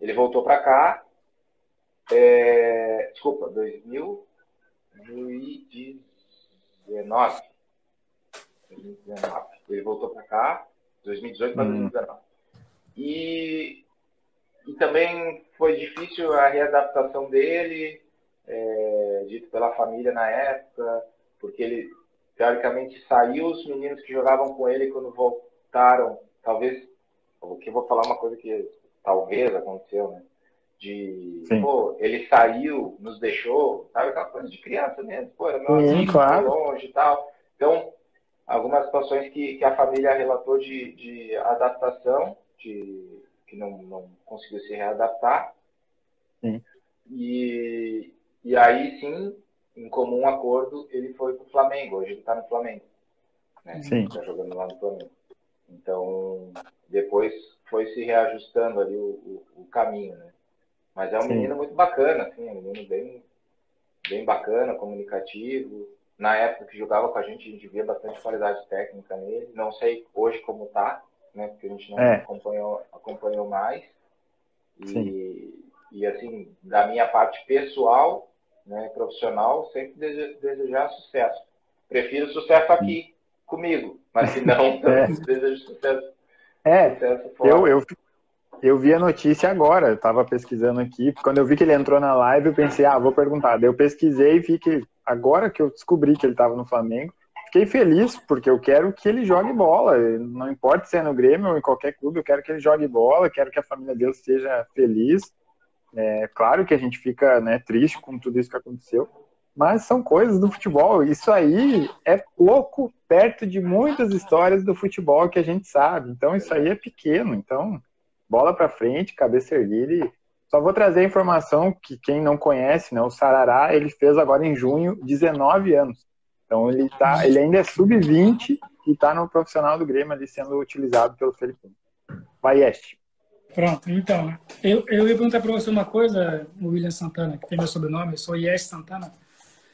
Ele voltou para cá, é, desculpa, 2019. 2019. Ele voltou para cá, 2018 para 2019. Hum. E, e também foi difícil a readaptação dele, é, dito pela família na época, porque ele teoricamente saiu os meninos que jogavam com ele quando voltaram, talvez, que eu vou falar uma coisa que talvez aconteceu, né? De, Sim. pô, ele saiu, nos deixou, sabe aquela coisa de criança mesmo, pô, era meu Sim, claro. longe e tal. Então, algumas situações que, que a família relatou de, de adaptação, de que não, não conseguiu se readaptar. Sim. E, e aí sim em comum acordo, ele foi para o Flamengo. Hoje ele está no Flamengo. Né? Sim. Está jogando lá no Flamengo. Então, depois foi se reajustando ali o, o, o caminho, né? Mas é um Sim. menino muito bacana, assim, é um menino bem, bem bacana, comunicativo. Na época que jogava com a gente, a gente via bastante qualidade técnica nele. Não sei hoje como tá, né? Porque a gente não é. acompanhou, acompanhou mais. E, e, assim, da minha parte pessoal, né, profissional, sempre desejar sucesso. Prefiro sucesso aqui comigo, mas se não, é. desejo sucesso. É, sucesso eu, eu, eu vi a notícia agora, eu estava pesquisando aqui, quando eu vi que ele entrou na live, eu pensei, ah, vou perguntar. Daí eu pesquisei e vi que agora que eu descobri que ele estava no Flamengo, fiquei feliz, porque eu quero que ele jogue bola. Não importa se é no Grêmio ou em qualquer clube, eu quero que ele jogue bola, quero que a família dele seja feliz. É claro que a gente fica né, triste com tudo isso que aconteceu, mas são coisas do futebol. Isso aí é pouco perto de muitas histórias do futebol que a gente sabe. Então isso aí é pequeno. Então bola para frente, cabeça erguida. E... Só vou trazer a informação que quem não conhece, né, o Sarará, ele fez agora em junho 19 anos. Então ele tá, ele ainda é sub-20 e está no profissional do Grêmio ali sendo utilizado pelo Felipe. Vai, Este. Pronto, então, eu, eu ia perguntar para você uma coisa, o William Santana, que tem meu sobrenome, eu sou Yes Santana.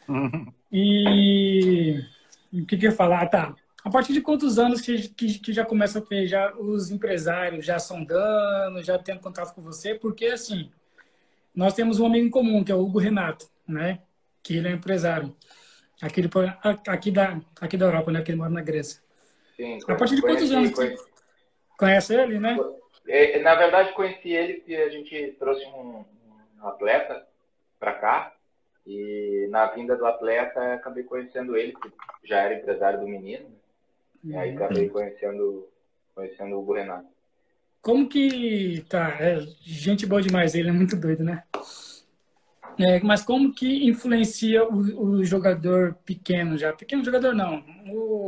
Uhum. E o que, que eu ia falar? Ah, tá. A partir de quantos anos que, que, que, já começa a ter já os empresários já sondando, já tendo contato com você? Porque, assim, nós temos um amigo em comum, que é o Hugo Renato, né? Que ele é empresário. Aqui, aqui, da, aqui da Europa, né? Que ele mora na Grécia. Sim, a partir de quantos anos? Conhece ele, né? É, na verdade, conheci ele porque a gente trouxe um, um atleta para cá e na vinda do atleta acabei conhecendo ele, porque já era empresário do menino. Né? E aí uhum. acabei conhecendo, conhecendo o Hugo Renato. Como que tá? É, gente boa demais, ele é muito doido, né? É, mas como que influencia o, o, jogador pequeno já? Pequeno jogador não,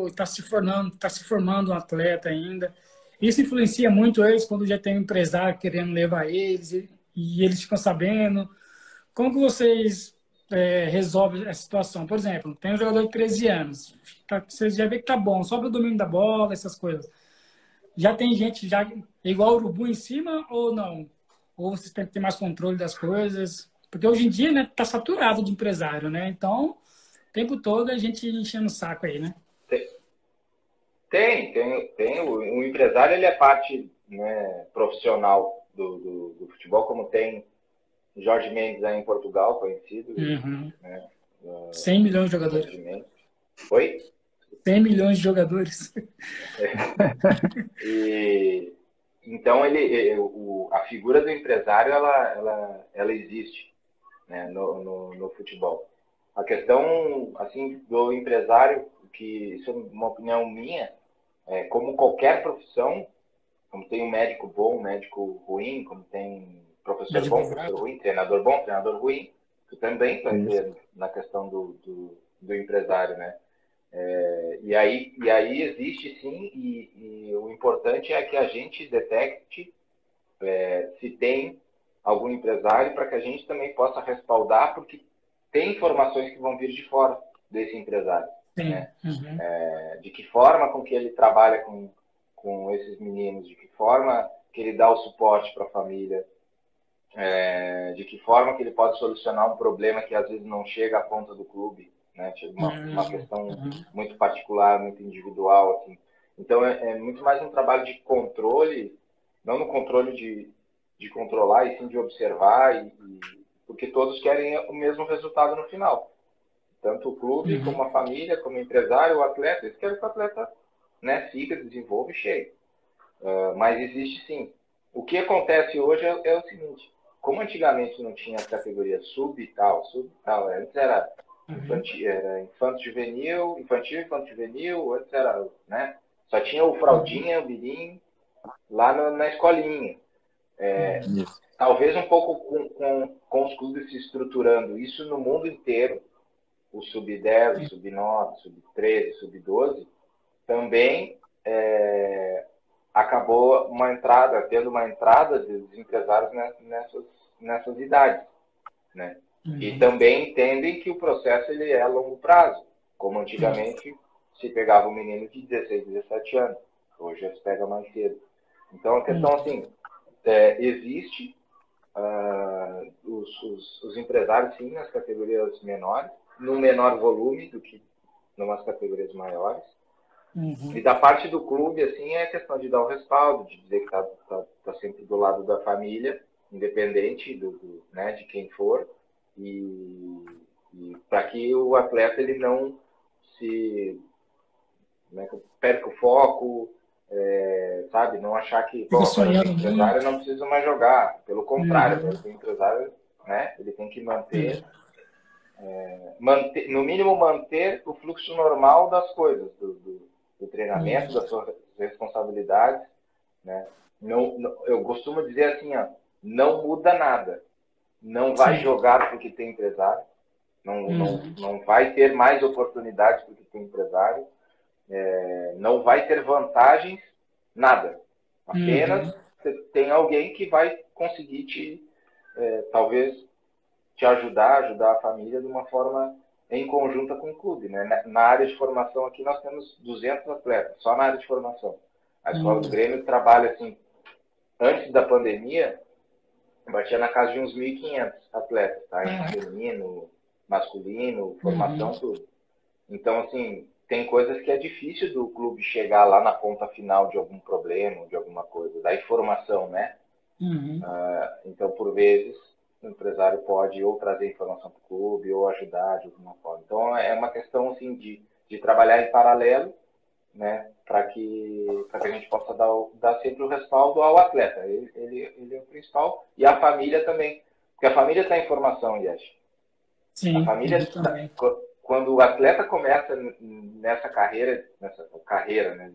está se formando, está se formando um atleta ainda. Isso influencia muito eles quando já tem um empresário querendo levar eles e, e eles ficam sabendo. Como que vocês é, resolvem essa situação? Por exemplo, tem um jogador de 13 anos, tá, você já vê que tá bom, só o domínio da bola, essas coisas. Já tem gente já igual o urubu em cima ou não? Ou vocês têm que ter mais controle das coisas? Porque hoje em dia, né, tá saturado de empresário, né? Então, o tempo todo a gente enchendo o saco aí, né? Tem, tem, tem. O, empresário, ele é parte né, profissional do, do, do, futebol, como tem Jorge Mendes aí em Portugal, conhecido. Uhum. Né, 100 milhões de jogadores. Oi? 100 milhões de jogadores. É. E, então, ele, o, a figura do empresário, ela, ela, ela existe né, no, no, no, futebol. A questão assim do empresário, que isso é uma opinião minha, é, como qualquer profissão, como tem um médico bom, um médico ruim, como tem professor médico bom, professor ruim, treinador bom, treinador ruim, tu também vai ter na questão do, do, do empresário, né? É, e, aí, e aí existe sim, e, e, o importante é que a gente detecte é, se tem algum empresário para que a gente também possa respaldar, porque tem informações que vão vir de fora desse empresário. Né? Uhum. É, de que forma com que ele trabalha com, com esses meninos, de que forma que ele dá o suporte para a família, é, de que forma que ele pode solucionar um problema que às vezes não chega à ponta do clube, né? Uma, uhum. uma questão uhum. muito particular, muito individual, assim. Então é, é, muito mais um trabalho de controle, não no controle de, de controlar, e sim de observar, e, e, porque todos querem o mesmo resultado no final. Tanto o clube, uhum. como a família, como o empresário, o atleta, eles querem que o atleta né, siga, desenvolva e chegue. Uh, mas existe sim. O que acontece hoje é, é, o seguinte, como antigamente não tinha as categorias sub e tal, sub e tal, antes era uhum. infantil, era infanto juvenil, infantil, infanto juvenil, antes era, né? Só tinha o fraldinha, o birim, lá na, na escolinha. É, talvez um pouco com, com, com, os clubes se estruturando isso no mundo inteiro, o sub-10, o sub-9, o sub-13, o sub-12, também é, acabou uma entrada, tendo uma entrada dos empresários nessas, nessas idades. Né? Uhum. E também entendem que o processo ele é a longo prazo, como antigamente uhum. se pegava um menino de 16, 17 anos, hoje se pega mais cedo. Então a questão uhum. assim, é, existe uh, os, os, os, empresários sim nas categorias menores, no menor volume do que nas categorias maiores. Uhum. E da parte do clube, assim, é questão de dar o respaldo, de dizer que está tá, tá sempre do lado da família, independente do, do né, de quem for, e, e para que o atleta ele não se né, perca o foco, é, sabe? Não achar que bom, o empresário não precisa mais jogar. Pelo contrário, uhum. o empresário né, ele tem que manter, é, manter, no mínimo manter o fluxo normal das coisas, do, do, do treinamento, uhum. das suas responsabilidades. Né? Não, não, eu costumo dizer assim, ó, não muda nada. Não vai Sim. jogar porque tem empresário. Não, uhum. não, não vai ter mais oportunidades porque tem empresário é, não vai ter vantagens, nada. Apenas uhum. tem alguém que vai conseguir te, é, talvez, te ajudar, ajudar a família de uma forma em conjunta com o clube. Né? Na área de formação aqui nós temos 200 atletas, só na área de formação. A escola uhum. do Grêmio trabalha assim, antes da pandemia, batia na casa de uns 1.500 atletas, tá? Em feminino, masculino, formação, uhum. tudo. Então, assim, tem coisas que é difícil do clube chegar lá na ponta final de algum problema, de alguma coisa, da informação, né? Uhum. Uh, então, por vezes, o empresário pode ou trazer informação para o clube ou ajudar de alguma forma. Então, é uma questão assim de, de trabalhar em paralelo, né? para que, que a gente possa dar, dar sempre o respaldo ao atleta. Ele, ele, ele é o principal e a família também. Porque a família está em formação, Yesh. Sim, a família quando o atleta começa nessa carreira, nessa carreira, né?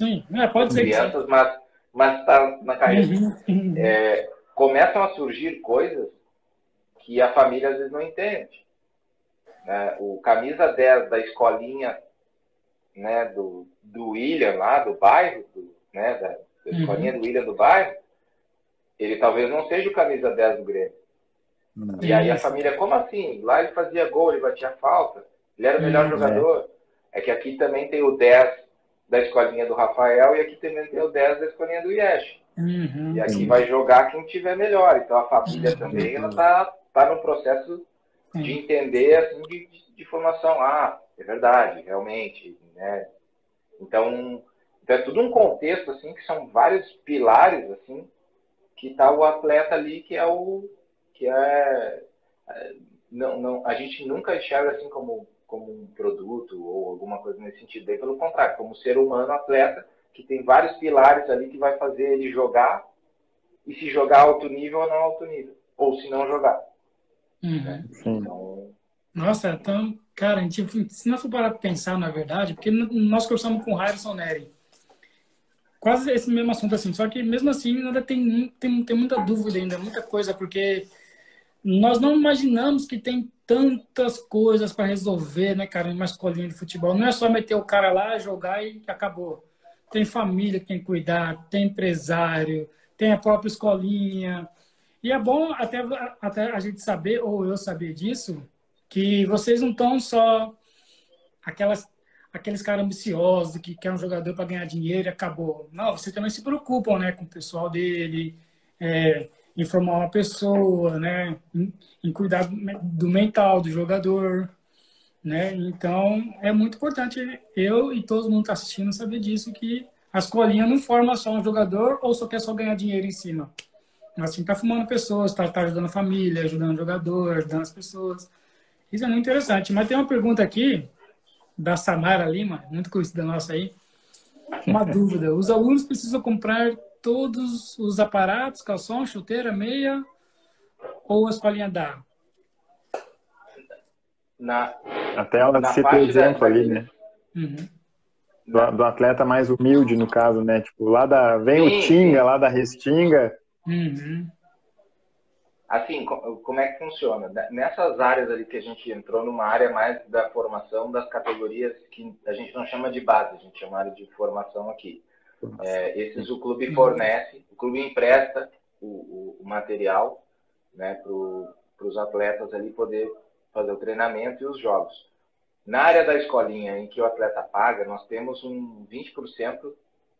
Sim, é, pode ser. Crianças, mas mas está na carreira. Uhum, uhum. É, começam a surgir coisas que a família às vezes não entende. Né? O camisa 10 da escolinha né, do, do William lá, do bairro, do, né, da, da uhum. escolinha do William do bairro, ele talvez não seja o camisa 10 do Grêmio. Uhum. E aí a família, como assim? Lá ele fazia gol, ele batia falta, ele era o melhor uhum. jogador. É que aqui também tem o 10 da escolinha do Rafael e aqui também tem o 10 da escolinha do Yesh. Uhum. E aqui vai jogar quem tiver melhor. Então a família uhum. também ela tá, tá no processo de entender assim de, de, de, formação. Ah, é verdade, realmente, né? Então, então é tudo um contexto assim que são vários pilares assim que tá o atleta ali que é o que é, é não, não a gente nunca enxerga assim como como um produto ou alguma coisa nesse sentido. Bem pelo contrário, como ser humano atleta, que tem vários pilares ali que vai fazer ele jogar e se jogar alto nível ou não alto nível. Ou se não jogar. Uhum. Né? Então... Nossa, então, cara, a gente, se não for parar para pensar, na verdade, porque nós conversamos com o Harrison Neri, quase esse mesmo assunto assim, só que mesmo assim ainda tem, tem, tem muita dúvida ainda, muita coisa, porque nós não imaginamos que tem tantas coisas para resolver, né, cara, uma escolinha de futebol. Não é só meter o cara lá, jogar e acabou. Tem família que tem que cuidar, tem empresário, tem a própria escolinha. E é bom até, até a gente saber, ou eu saber disso, que vocês não estão só aquelas, aqueles caras ambiciosos que quer um jogador para ganhar dinheiro e acabou. Não, vocês também se preocupam né, com o pessoal dele, é, informar uma pessoa, né? Em, em cuidar do mental do jogador, né? Então, é muito importante eu e todo mundo que está assistindo saber disso, que a escolinha não forma só um jogador ou só quer só ganhar dinheiro em cima. Mas assim, tá formando pessoas, tá, tá ajudando a família, ajudando o jogador, ajudando as pessoas. Isso é muito interessante. Mas tem uma pergunta aqui da Samara Lima, muito conhecida nossa aí. Uma dúvida. Os alunos precisam comprar todos os aparatos, calção, chuteira, meia ou a escolinha dá? Na, Até ela cita o exemplo ali, né? Uhum. Do, do, atleta mais humilde, no caso, né? Tipo, lá da. Vem sim, o Tinga, sim. lá da Restinga. Uhum. Assim, como é que funciona? Nessas áreas ali que a gente entrou, numa área mais da formação das categorias que a gente não chama de base, a gente chama de formação aqui. É, esses o clube fornece, o clube empresta o, o, o material né, para os atletas ali poder fazer o treinamento e os jogos. Na área da escolinha em que o atleta paga, nós temos um 20%,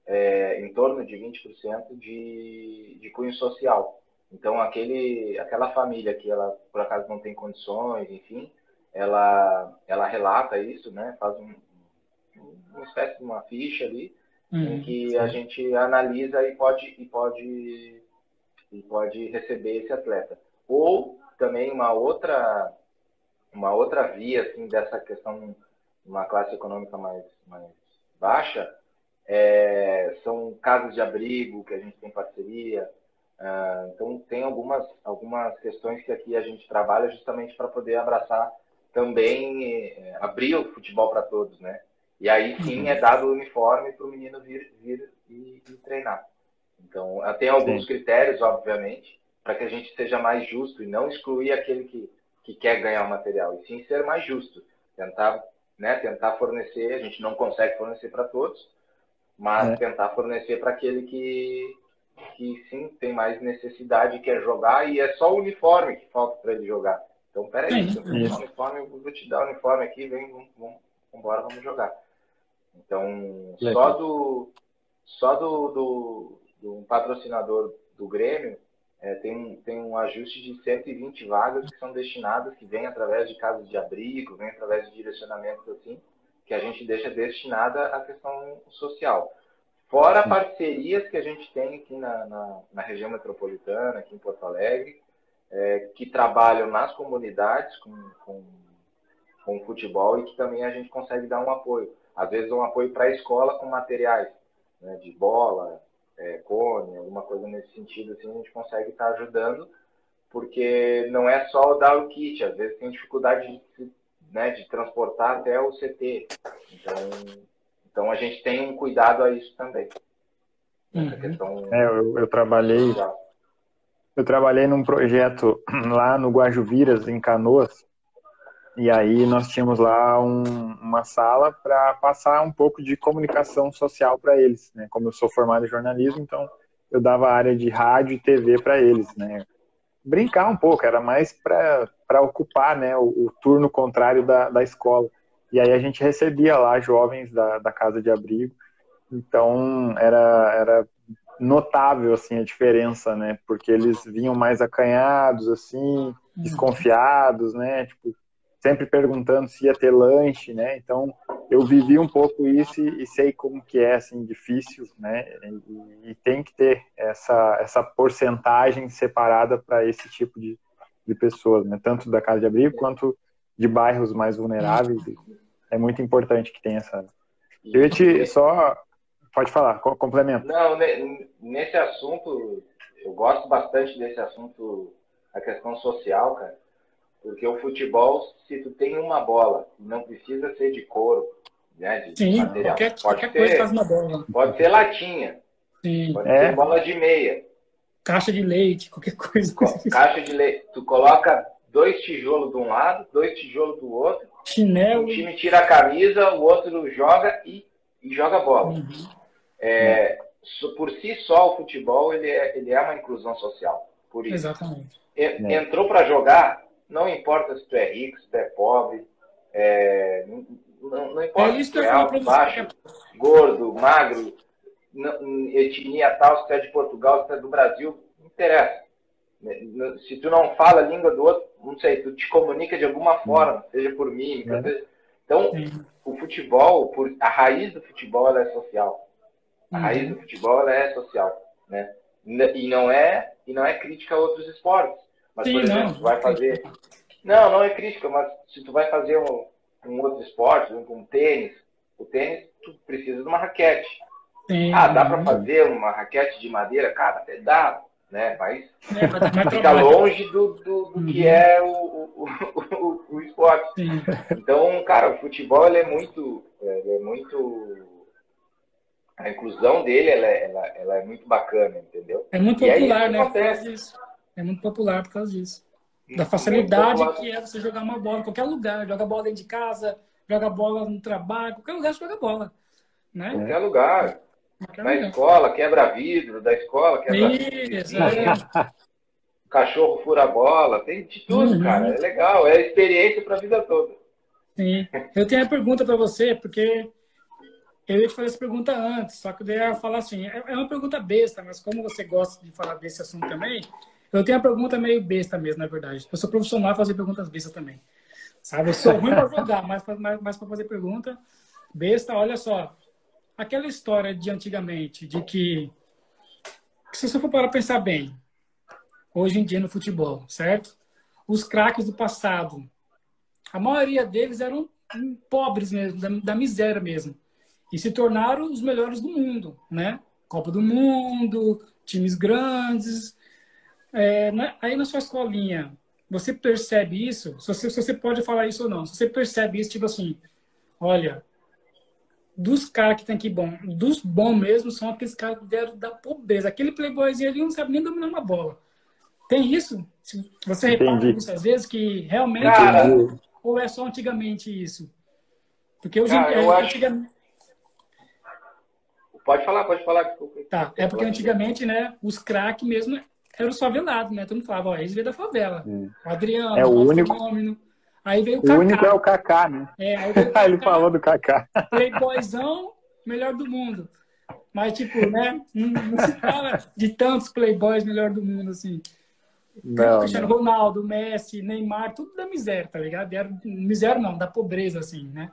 é, em torno de 20% de, de cunho social. Então, aquele, aquela família que ela, por acaso, não tem condições, enfim, ela, ela relata isso, né? faz um, uma espécie de uma ficha ali, uhum, em que a gente analisa e pode, e pode, e pode receber esse atleta. Ou também uma outra, uma outra via assim, dessa questão, uma classe econômica mais, mais baixa, é, são casas de abrigo que a gente tem parceria. Uh, então, tem algumas, algumas questões que aqui a gente trabalha justamente para poder abraçar também, é, abrir o futebol para todos, né? E aí sim uhum. é dado o uniforme para o menino vir, vir e, e, treinar. Então, tem alguns sim. critérios, obviamente, para que a gente seja mais justo e não excluir aquele que, que quer ganhar o material, e sim ser mais justo. Tentar, né, tentar fornecer, a gente não consegue fornecer para todos, mas é. tentar fornecer para aquele que, que sim tem mais necessidade, quer jogar, e é só o uniforme que falta para ele jogar. Então, peraí, se eu o uniforme, eu vou te dar o uniforme aqui, vem, vamos, vamos, embora, vamos jogar. Então, só do só do, do, do patrocinador do Grêmio é, tem, tem um ajuste de 120 vagas que são destinadas, que vem através de casas de abrigo, vem através de direcionamentos assim, que a gente deixa destinada à questão social. Fora parcerias que a gente tem aqui na, na, na região metropolitana, aqui em Porto Alegre, é, que trabalham nas comunidades com, com, com o futebol e que também a gente consegue dar um apoio. Às vezes um apoio para a escola com materiais, né, de bola, é, cone, alguma coisa nesse sentido, assim, a gente consegue estar tá ajudando, porque não é só dar o kit, às vezes tem dificuldade de, né, de transportar até o CT. Então, então a gente tem um cuidado a isso também. Uhum. questão. É, eu, eu trabalhei. Eu trabalhei num projeto lá no Guajuviras, em Canoas, e aí nós tínhamos lá um, uma sala para passar um pouco de comunicação social para eles, né? Como eu sou formado em jornalismo, então eu dava área de rádio e TV para eles, né? Brincar um pouco, era mais para ocupar né, o, o, turno contrário da, da escola. E aí a gente recebia lá jovens da, da casa de abrigo, então era, era notável assim a diferença, né? Porque eles vinham mais acanhados, assim, uhum. desconfiados, né? Tipo, sempre perguntando se ia ter lanche, né? Então eu vivi um pouco isso e, e sei como que é assim difícil, né? E, e, tem que ter essa essa porcentagem separada para esse tipo de, de pessoas, né? Tanto da casa de abrigo quanto de bairros mais vulneráveis. É muito importante que tenha essa. Eu ia te só pode falar, complemento. Não, nesse assunto eu gosto bastante desse assunto, a questão social, cara porque o futebol, se tu tem uma bola, não precisa ser de couro, né? De Sim, material. qualquer, pode qualquer ter, coisa faz uma bola. Pode ser latinha. Sim. Pode é. ser bola de meia. Caixa de leite, qualquer coisa. Caixa de leite. Tu coloca dois tijolos de um lado, dois tijolos do outro. Chinelo. Um time tira a camisa, o outro joga e, e joga bola. Uhum. É, por si só, o futebol ele é, ele é uma inclusão social. Por isso. Exatamente. Entrou para jogar, não importa se tu é rico, se tu é pobre, é, não, não, importa é se tu é alto, baixo, gordo, magro, não, etnia tal, se tu é de Portugal, se tu é do Brasil, não interessa. Se tu não fala a língua do outro, não sei, tu te comunica de alguma forma, seja por mímica. É. Então, o futebol, a raiz do futebol ela é social. A raiz do futebol ela é social, né? E não é e não é crítica a outros esportes. Mas, Sim, por exemplo, não, tu vai fazer. Não, não é crítica, mas se tu vai fazer um, um outro esporte, um, um tênis, o tênis, tu precisa de uma raquete. Sim, ah, dá para fazer uma raquete de madeira? Cara, até dá, né? Mas é, fica longe do, do, do uhum. que é o, o, o, o esporte. Sim. Então, cara, o futebol ele é muito. Ele é muito. A inclusão dele ela, é, ela, ela é muito bacana, entendeu? É muito popular, né? Acontece. Isso. É muito popular por causa disso. Da facilidade que é você jogar uma bola em qualquer lugar. Joga bola dentro de casa, joga bola no trabalho, qualquer lugar você joga bola. Né? Qualquer lugar. Qualquer Na lugar. escola, quebra vidro, da escola, quebra Isso, é. Cachorro fura bola, tem de tudo, uhum. cara. É legal, é experiência para a vida toda. Sim. Eu tenho uma pergunta para você, porque eu ia te fazer essa pergunta antes, só que eu ia falar assim, é, é uma pergunta besta, mas como você gosta de falar desse assunto também, eu tenho uma pergunta meio besta mesmo, na verdade. Eu sou profissional fazer perguntas bestas também. Sabe? Eu sou ruim para jogar, mas, mas, mas para fazer pergunta besta, olha só. Aquela história de antigamente, de que, que se você for para pensar bem, hoje em dia no futebol, certo? Os craques do passado, a maioria deles eram pobres mesmo, da, da miséria mesmo. E se tornaram os melhores do mundo, né? Copa do Mundo, times grandes, é, na, aí na sua escolinha, você percebe isso? Se você, se você pode falar isso ou não. Se você percebe isso, tipo assim, olha, dos caras que tem aqui bom, dos bons mesmo, são aqueles caras que vieram da pobreza. Aquele playboyzinho ali não sabe nem dominar uma bola. Tem isso? Você repara isso às vezes que realmente cara, ou é só antigamente isso? Porque hoje cara, é, acho... antigamente... Pode falar, pode falar. Tá, é porque antigamente, né, os craques mesmo era favelados, né? Todo mundo falava, ó, eles veio da favela. Hum. O Adriano, é o, único. Fenômeno. Aí veio o Kaká. O único é o Kaká, né? É, aí veio o Kaká, Ele falou do Kaká. Playboyzão, melhor do mundo. Mas, tipo, né? Não, não, se fala de tantos playboys melhor do mundo, assim. Não, Cristiano não. Ronaldo, Messi, Neymar, tudo da miséria, tá ligado? Era, miséria não, da pobreza, assim, né?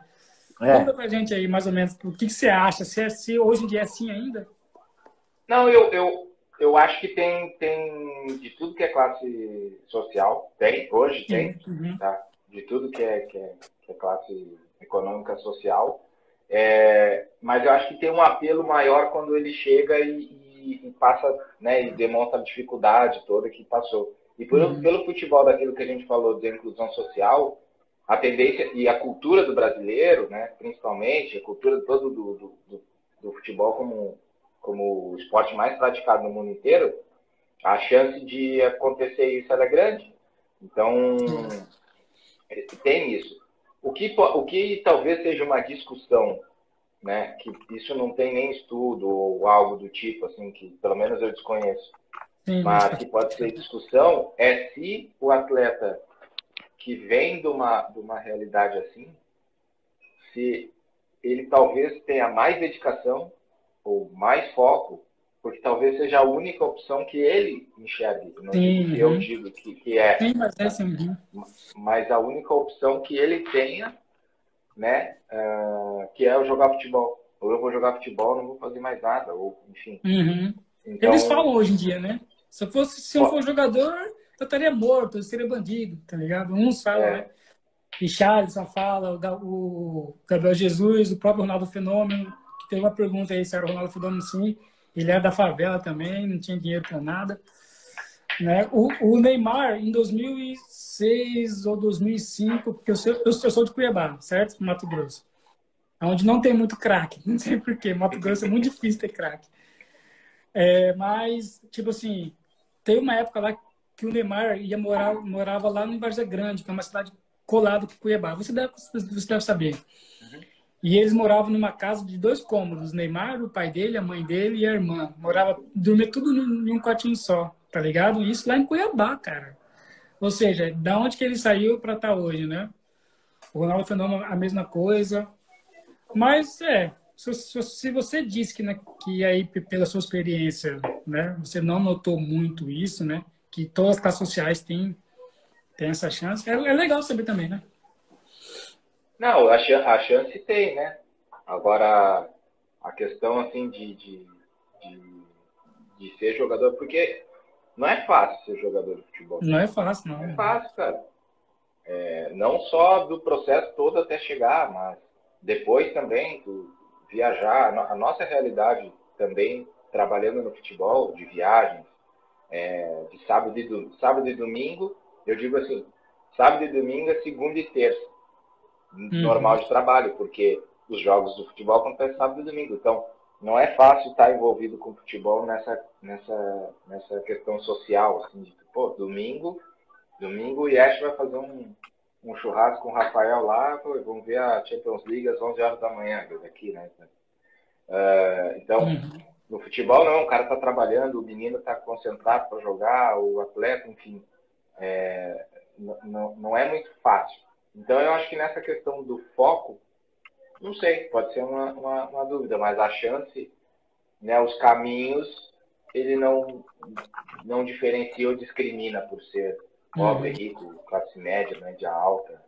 É. Conta pra gente aí, mais ou menos, o que, que você acha? Se, é, se hoje em dia é assim ainda? Não, eu, eu, eu acho que tem, tem de tudo que é classe social, tem, hoje tem, uhum. tá? de tudo que é, que é, que é classe econômica social. É, mas eu acho que tem um apelo maior quando ele chega e, e, e passa, né, e demonstra a dificuldade toda que passou. E por, uhum. pelo futebol daquilo que a gente falou de inclusão social, a tendência e a cultura do brasileiro, né, principalmente, a cultura todo do, do, do, do futebol como, como o esporte mais praticado no mundo inteiro, a chance de acontecer isso era grande. Então, tem isso. O que, o que talvez seja uma discussão, né, que isso não tem nem estudo ou algo do tipo, assim, que pelo menos eu desconheço, Sim, mas que pode ser discussão, é se o atleta que vem de uma, de uma realidade assim, se ele talvez tenha mais dedicação ou mais foco, porque talvez seja a única opção que ele enxergue. Não sim, eu uhum. digo que, que é. Sim, mas é assim. Mas a única opção que ele tenha, né, uh, que é o jogar futebol. Ou eu vou jogar futebol, não vou fazer mais nada, ou enfim. Uhum. Então, Eles falam hoje em dia, né? Se eu fosse, se eu for jogador, eu estaria morto, eu seria bandido, tá ligado? Uns falam, é. né? Richarlison fala, o Gabriel Jesus, o próprio Ronaldo Fenômeno, tem uma pergunta aí se era o Ronaldo Fenômeno sim. Ele era da favela também, não tinha dinheiro para nada. Né? O, o, Neymar, em 2006 ou 2005, porque eu sou, eu sou de Cuiabá, certo? Mato Grosso. Onde não tem muito craque. Não sei porquê. Mato Grosso é muito difícil ter craque. É, mas, tipo assim, tem uma época lá que o Neymar ia morar, morava lá no Várzea Grande, que é uma cidade colada com Cuiabá. Você deve, você deve saber. E eles moravam numa casa de dois cômodos. Neymar, o pai dele, a mãe dele e a irmã. Morava, dormia tudo em um quartinho só, tá ligado? Isso lá em Cuiabá, cara. Ou seja, da onde que ele saiu para estar tá hoje, né? O Ronaldo Fenômeno, a mesma coisa. Mas, é, se, se você disse que, né, que aí, pela sua experiência, né, você não notou muito isso, né? que todas as classes sociais têm, têm essa chance. É, é legal saber também, né? Não, a, a chance tem, né? Agora, a questão, assim, de, de, de, de, ser jogador, porque não é fácil ser jogador de futebol. Não é fácil, não. Não é fácil, cara. É, não só do processo todo até chegar, mas depois também do viajar. A nossa realidade também, trabalhando no futebol, de viagens, é, de sábado e, do, sábado e domingo, eu digo assim, sábado e domingo é segunda e terça, uhum. normal de trabalho, porque os jogos do futebol acontecem sábado e domingo. Então, não é fácil estar envolvido com futebol nessa, nessa, nessa questão social, assim, de, pô, domingo, domingo o Yesh vai fazer um, um churrasco com o Rafael lá, pô, vamos ver a Champions League às 11 horas da manhã, aqui, né? Uh, então, uhum. No futebol, não, o cara está trabalhando, o menino está concentrado para jogar, o atleta, enfim. É, não, não é muito fácil. Então, eu acho que nessa questão do foco, não sei, pode ser uma, uma, uma dúvida, mas a chance, né, os caminhos, ele não, não diferencia ou discrimina por ser pobre, uhum. rico, classe média, média alta.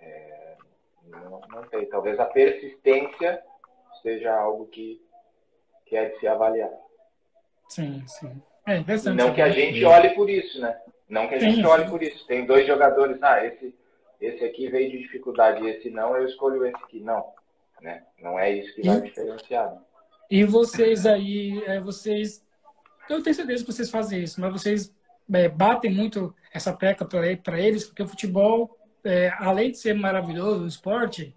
É, não, não sei, talvez a persistência seja algo que que é de se avaliar. Sim, sim. É. Não que a gente olhe por isso, né? Não que a gente sim, olhe sim. por isso. Tem dois jogadores, ah, esse, esse aqui veio de dificuldade, esse não, eu escolho esse aqui. Não, né? Não é isso que vai diferenciar. Né? E vocês aí, é, vocês, eu tenho certeza que vocês fazem isso, mas vocês é, batem muito essa tecla para eles, porque o futebol, é, além de ser maravilhoso, o esporte,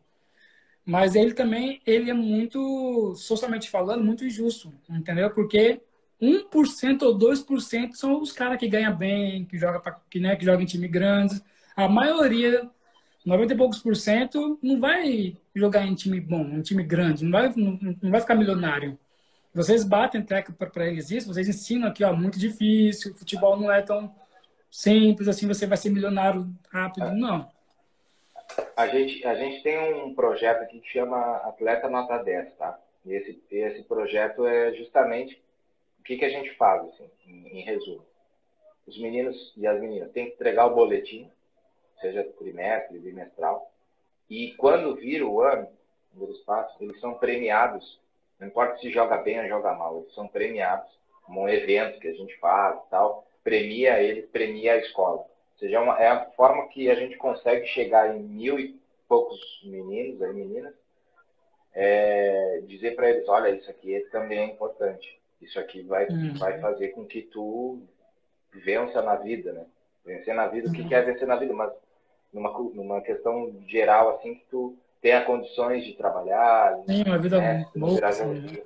mas ele também ele é muito, socialmente falando, muito injusto, entendeu? Porque 1% ou 2% são os caras que ganham bem, que jogam que, né, que jogam em time grandes. A maioria, 90 e poucos por cento, não vai jogar em time bom, em time grande, não vai, não, não vai ficar milionário. Vocês batem teca para eles isso, vocês ensinam aqui, ó, muito difícil, futebol não é tão simples assim, você vai ser milionário rápido, não. A gente, a gente tem um projeto aqui que chama Atleta Nota 10, tá? E esse, esse projeto é justamente o que, que a gente faz, assim, em, em resumo. Os meninos e as meninas têm que entregar o boletim, seja trimestre, bimestral, e quando vira o ano, eles passam, eles são premiados, não importa se joga bem ou joga mal, eles são premiados, como um evento que a gente faz e tal, premia eles, premia a escola seja, é, uma, é a forma que a gente consegue chegar em mil e poucos meninos e meninas, é, dizer para eles, olha, isso aqui também é importante. Isso aqui vai, uhum. vai fazer com que tu vença na vida, né? Vencer na vida, o que, que é vencer na vida? Mas numa, numa questão geral, assim, que tu tenha condições de trabalhar. Sim, uma vida né? boa. Virar né?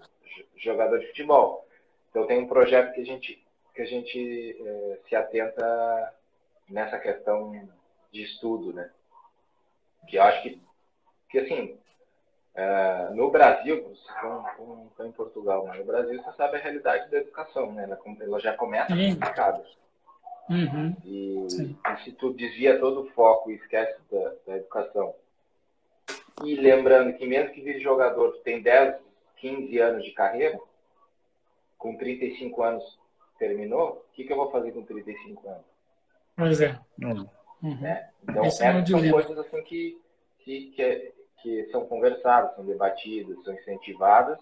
jogador de futebol. Então tem um projeto que a gente, que a gente é, se atenta nessa questão de estudo, né? Que eu acho que, que assim, é, no Brasil, não está em Portugal, mas no Brasil você sabe a realidade da educação, né? Ela, ela já começa complicada. Uhum. E, e, se tu desvia todo o foco e esquece da, da, educação. E lembrando que mesmo que vire jogador, tu tem 10, 15 anos de carreira, com 35 anos terminou, o que, que eu vou fazer com 35 anos? Pois é. Uhum. Né? Então, Esse essas é são coisas assim que, que, que, é, que, são conversadas, são debatidas, são incentivadas.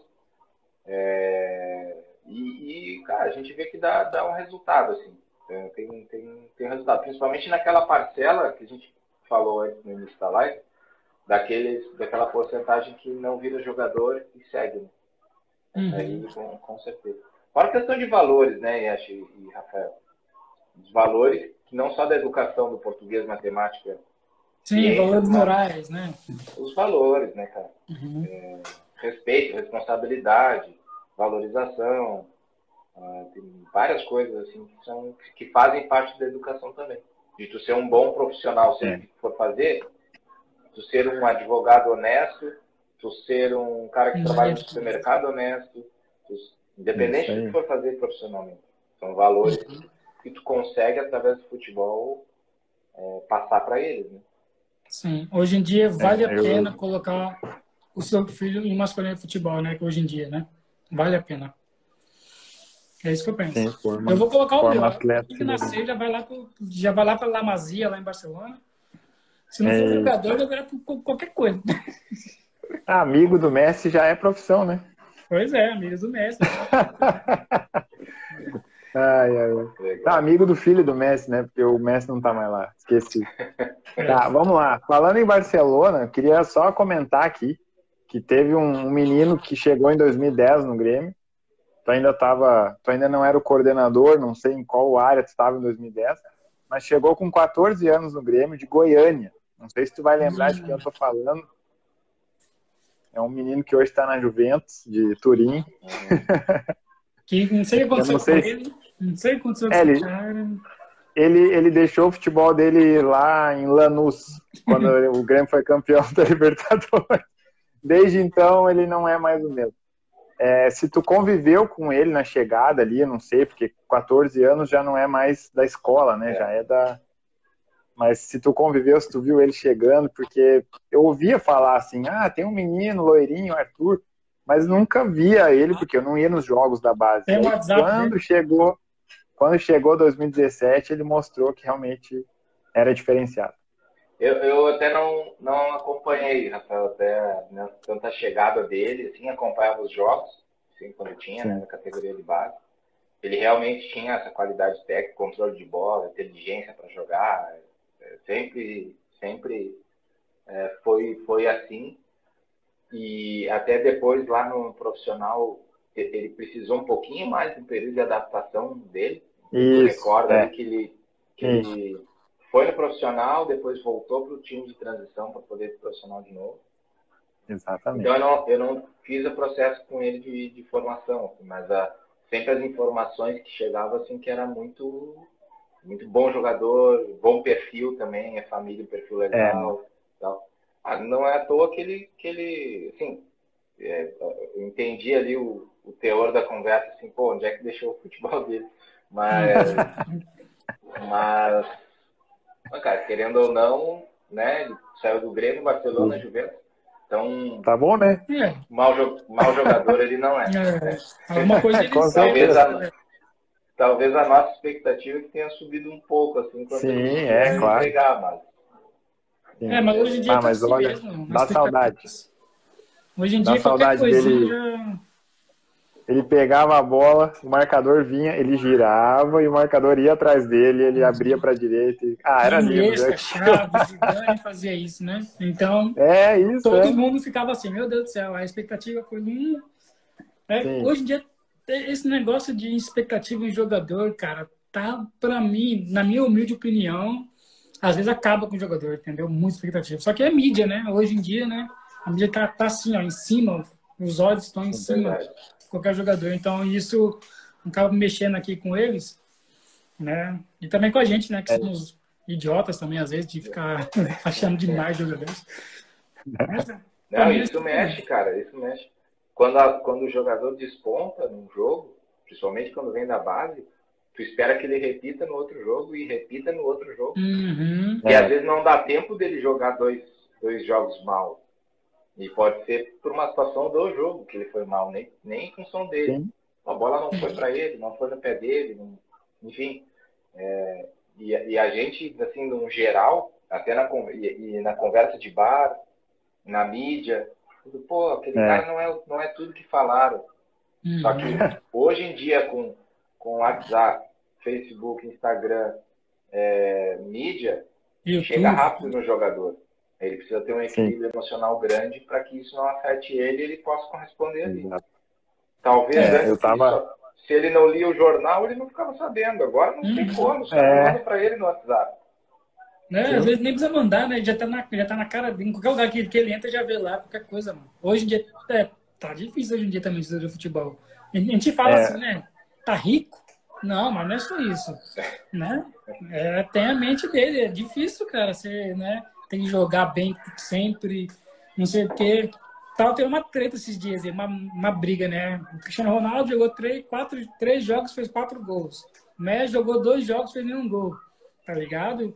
É... E, e, cara, a gente vê que dá, dá um resultado, assim. É, tem, tem, tem resultado. Principalmente naquela parcela que a gente falou antes no início da live, daqueles, daquela porcentagem que não vira jogador e segue. Né? Uhum. Aí, com, com certeza. Fora a questão de valores, né, Yash e Rafael? Os valores, que não só da educação do português, matemática. Sim, valores morais, né? Os valores, né, cara? Uhum. É, respeito, responsabilidade, valorização, ah, tem várias coisas assim que, são, que fazem parte da educação também. De tu ser um bom profissional sempre que for fazer, tu ser um advogado honesto, tu ser um cara que trabalha no supermercado honesto, tu, independente do que for fazer profissionalmente. São valores uhum. que tu consegue, através do futebol, é, passar para eles. Né? Sim, hoje em dia vale é, a pena colocar o seu filho em uma escolinha de futebol, né? Que hoje em dia, né? Vale a pena. É isso que eu penso. Sim, forma, eu vou colocar o meu. Atleta, que nascer já vai lá pro, já vai lá para La Masia, lá em Barcelona. Se não é... for jogador, vai virar qualquer coisa. Ah, amigo do Messi já é profissão, né? Pois é, amigo do Messi. ai, ai, ai. Tá, amigo do filho do Messi, né? Porque o Messi não tá mais lá. Esqueci. Tá, vamos lá. Falando em Barcelona, queria só comentar aqui que teve um menino que chegou em 2010 no Grêmio tu ainda tava, tu ainda não era o coordenador, não sei em qual área tu estava em 2010, mas chegou com 14 anos no Grêmio de Goiânia. Não sei se tu vai lembrar de quem eu tô falando. É um menino que hoje está na Juventus, de Turim. Que não sei o que aconteceu com ele. Não sei o que aconteceu com é, ele, ele, ele deixou o futebol dele lá em Lanús, quando o Grêmio foi campeão da Libertadores. Desde então, ele não é mais o mesmo. É, se tu conviveu com ele na chegada ali, eu não sei, porque 14 anos já não é mais da escola, né? É. Já é da. Mas se tu conviveu, se tu viu ele chegando, porque eu ouvia falar assim, ah, tem um menino loirinho, Arthur, mas nunca via ele, porque eu não ia nos jogos da base. Tem WhatsApp, quando né? chegou, quando chegou 2017, ele mostrou que realmente era diferenciado. Eu, eu até não, não acompanhei, Rafael, até né, tanta chegada dele, assim, acompanhava os jogos, assim, quando tinha, né, na categoria de base. Ele realmente tinha essa qualidade técnica, controle de bola, inteligência para jogar, é, sempre, sempre é, foi, foi assim. E até depois, lá no profissional, ele precisou um pouquinho mais do período de adaptação dele. Isso, recorda é. que ele, que ele foi no profissional, depois voltou para o time de transição para poder ir profissional de novo. Exatamente. Então eu não, eu não fiz o processo com ele de, de formação, mas a, ah, sempre as informações que chegavam assim que era muito muito bom jogador, bom perfil também, é família, perfil legal, é. tal. Ah, não é à toa que ele, que ele assim, é, eu entendi ali o, o teor da conversa, assim, pô, onde é que deixou o futebol dele? Mas, mas mas, cara, querendo ou não, né? Ele saiu do Grêmio, Barcelona, uhum. Juventus. Então. Tá bom, né? É. Mal, mal jogador ele não é. é. Alguma coisa ele talvez, a, talvez a nossa expectativa é que tenha subido um pouco, assim, quando Sim, ele é, claro. Pegar, mas... É, mas hoje em dia ah, mas olha, mesmo, dá saudade. Hoje em dia, dá qualquer coisinha dele... ele pegava a bola, o marcador vinha, ele girava e o marcador ia atrás dele, ele abria para a direita. E... Ah, era lindo. Né? Chaves, Zidane fazia isso, né? Então, é isso, todo é. mundo ficava assim, meu Deus do céu, a expectativa foi um... É, hoje em dia, esse negócio de expectativa em jogador, cara, tá, para mim, na minha humilde opinião, às vezes acaba com o jogador, entendeu? Muito expectativa. Só que é mídia, né? Hoje em dia, né? A mídia tá, tá assim, ó, em cima, os olhos estão em é cima qualquer jogador. Então, isso acaba mexendo aqui com eles, né? E também com a gente, né? Que é. somos idiotas também, às vezes, de ficar achando demais jogadores. Mas, Não, isso mexe, cara, isso mexe. Quando, a, quando o jogador desponta num jogo, principalmente quando vem da base, tu espera que ele repita no outro jogo e repita no outro jogo. Uhum. E é. às vezes não dá tempo dele jogar dois, dois jogos mal. E pode ser por uma situação do jogo que ele foi mal, nem, nem em função dele. Sim. A bola não foi para ele, não foi no pé dele, não, enfim. É, e, e, a gente, assim, no geral, até na, e, e na conversa de bar, na mídia, tudo, pô, aquele é. cara não é, não é tudo que falaram. Uhum. Só que hoje em dia, com, com WhatsApp, Facebook, Instagram, é, mídia, YouTube. chega rápido no jogador. Ele precisa ter um equilíbrio Sim. emocional grande para que isso não afete ele e ele possa corresponder ali. Exato. Talvez é, eu tava... se ele não lia o jornal, ele não ficava sabendo. Agora não tem uhum. como, só é. manda para ele no WhatsApp. Né? Às vezes nem precisa mandar, né? Já tá na, já tá na cara, em qualquer lugar que, que ele entra, já vê lá qualquer coisa, mano. Hoje em dia, é, tá difícil hoje em dia também de futebol. A gente fala é. assim, né? Tá rico? Não, mas não é só isso, né? É, tem a mente dele, é difícil, cara, você, né? Tem que jogar bem sempre, não sei o quê. Tal, tem uma treta esses dias, uma, uma briga, né? O Cristiano Ronaldo jogou três, quatro, três jogos, fez quatro gols. O Messi jogou dois jogos, fez nenhum gol, tá ligado?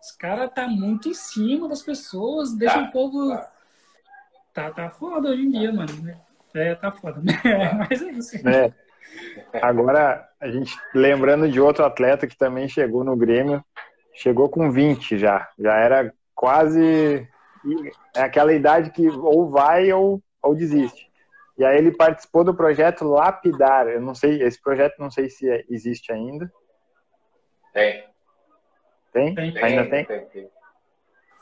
Os caras tá muito em cima das pessoas, deixa tá, o povo. Tá, tá foda hoje em dia, mano. Né? É, tá foda. Mas é isso. É. Agora, a gente lembrando de outro atleta que também chegou no Grêmio, chegou com 20 já. Já era quase é aquela idade que ou vai ou, ou desiste. E aí ele participou do projeto Lapidar. Eu não sei, esse projeto não sei se é, existe ainda. Tem. Tem? tem Ainda tem? tem? tem?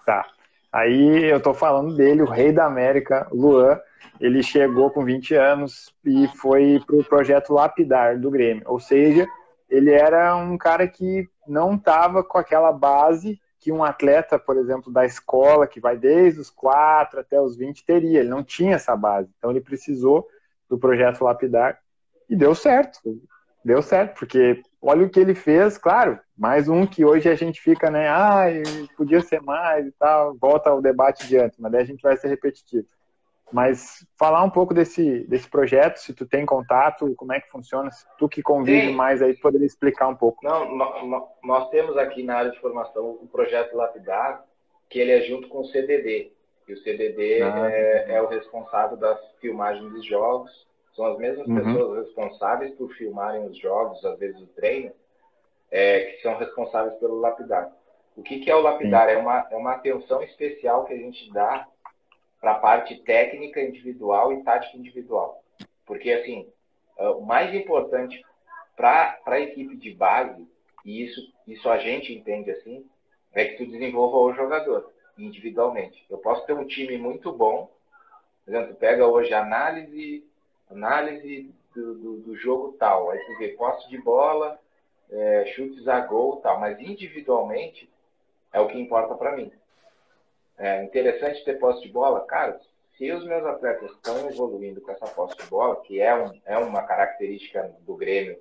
Tá. Aí eu tô falando dele, o rei da América, Luan. Ele chegou com 20 anos e foi pro projeto Lapidar do Grêmio. Ou seja, ele era um cara que não tava com aquela base que um atleta, por exemplo, da escola, que vai desde os 4 até os 20, teria. Ele não tinha essa base. Então ele precisou do projeto Lapidar e deu certo. Deu certo, porque olha o que ele fez, claro, mais um que hoje a gente fica, né, ah, podia ser mais e tal, volta ao debate de antes, mas daí a gente vai ser repetitivo. Mas falar um pouco desse, desse projeto, se tu tem contato, como é que funciona, se tu que convive Sim. mais aí, poderia explicar um pouco. Não, nós, nós temos aqui na área de formação o projeto Lapidar, que ele é junto com o CDD, e o CDD ah. é, é o responsável das filmagens dos jogos, são as mesmas uhum. pessoas responsáveis por filmarem os jogos, às vezes o treino, é, que são responsáveis pelo lapidar. O que, que é o lapidar? É uma, é uma atenção especial que a gente dá para a parte técnica individual e tática individual. Porque, assim, é, o mais importante para a equipe de base, e isso, isso a gente entende assim, é que tu desenvolva o jogador individualmente. Eu posso ter um time muito bom, por exemplo, pega hoje análise análise do, do, do jogo tal, aí você vê posse de bola, é, chutes a gol tal, mas individualmente é o que importa para mim. É interessante ter posse de bola, cara. Se os meus atletas estão evoluindo com essa posse de bola, que é, um, é uma característica do Grêmio,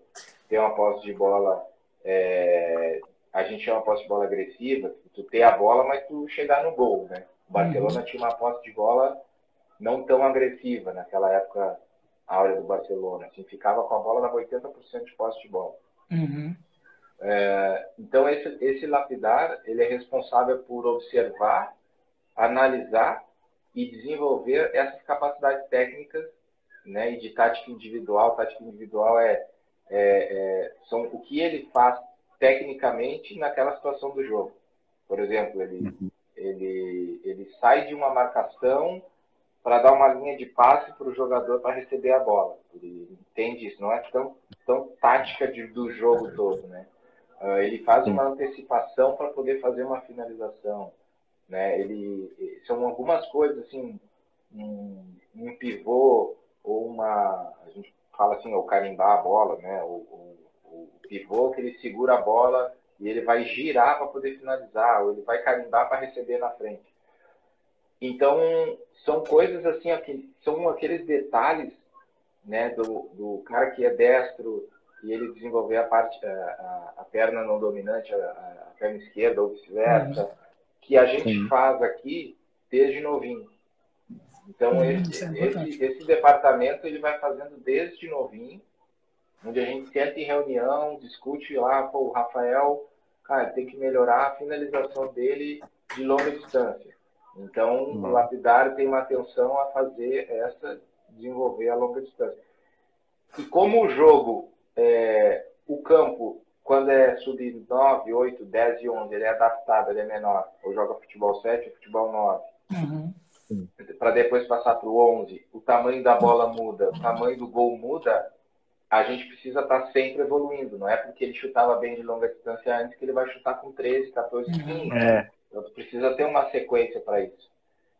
ter uma posse de bola, é, a gente chama posse de bola agressiva, tu ter a bola, mas tu chegar no gol, né? O Barcelona uhum. tinha uma posse de bola não tão agressiva naquela época áurea do Barcelona. Assim, ficava com a bola, dava 80% de posse de bola. Uhum. É, então, esse, esse lapidar, ele é responsável por observar, analisar e desenvolver essas capacidades técnicas né, e de tática individual. Tática individual é, é, é, são o que ele faz tecnicamente naquela situação do jogo. Por exemplo, ele, uhum. ele, ele sai de uma marcação para dar uma linha de passe para o jogador para receber a bola. Ele entende isso, não é tão, tão tática de, do jogo todo, né? Uh, ele faz uma antecipação para poder fazer uma finalização, né? Ele são algumas coisas assim, um, um pivô ou uma, a gente fala assim, o carimbar a bola, né? O, o, o pivô que ele segura a bola e ele vai girar para poder finalizar, ou ele vai carimbar para receber na frente. Então, são coisas assim, são aqueles detalhes né, do, do cara que é destro e ele desenvolver a parte, a, a perna não dominante, a, a, perna esquerda ou vice-versa. Que a gente Sim. faz aqui desde novinho. Então, uhum, esse, é esse, esse, departamento ele vai fazendo desde novinho, onde a gente senta em reunião, discute lá, pô, o Rafael, cara, tem que melhorar a finalização dele de longa distância. Então, uhum. o lapidário tem uma atenção a fazer essa, desenvolver a longa distância. E como o jogo, é, o campo, quando é sub 9, 8, 10 e 11, ele é adaptado, ele é menor. Ou joga futebol 7 ou futebol 9. Uhum. Para depois passar para o 11, o tamanho da bola muda, o tamanho do gol muda, a gente precisa estar tá sempre evoluindo. Não é porque ele chutava bem de longa distância antes que ele vai chutar com 13, 14, 15. É. Então, tu precisa ter uma sequência para isso.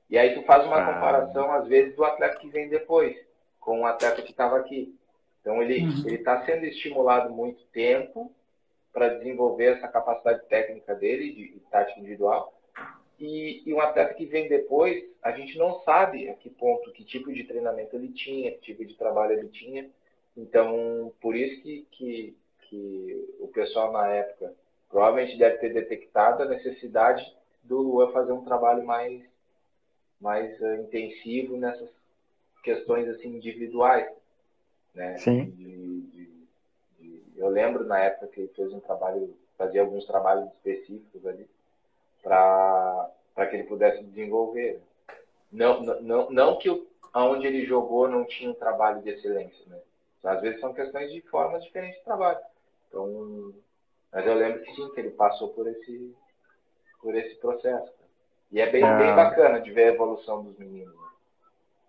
E aí tu faz uma ah. comparação, às vezes, do atleta que vem depois, com o atleta que estava aqui. Então, ele uhum. está sendo estimulado muito tempo para desenvolver essa capacidade técnica dele, de, de tática individual. E, e, um atleta que vem depois, a gente não sabe a que ponto, que tipo de treinamento ele tinha, que tipo de trabalho ele tinha. Então, por isso que, que, que o pessoal na época provavelmente deve ter detectado a necessidade do Luan fazer um trabalho mais, mais uh, intensivo nessas questões assim individuais, né? Sim. De, eu lembro na época que ele fez um trabalho, fazia alguns trabalhos específicos ali para para que ele pudesse desenvolver. Não, não, não que o, aonde ele jogou não tinha um trabalho de excelência, né? Às vezes são questões de formas diferentes de trabalho. Então, mas eu lembro que sim, que ele passou por esse por esse processo. E é bem, é... bem bacana de ver a evolução dos meninos. Né?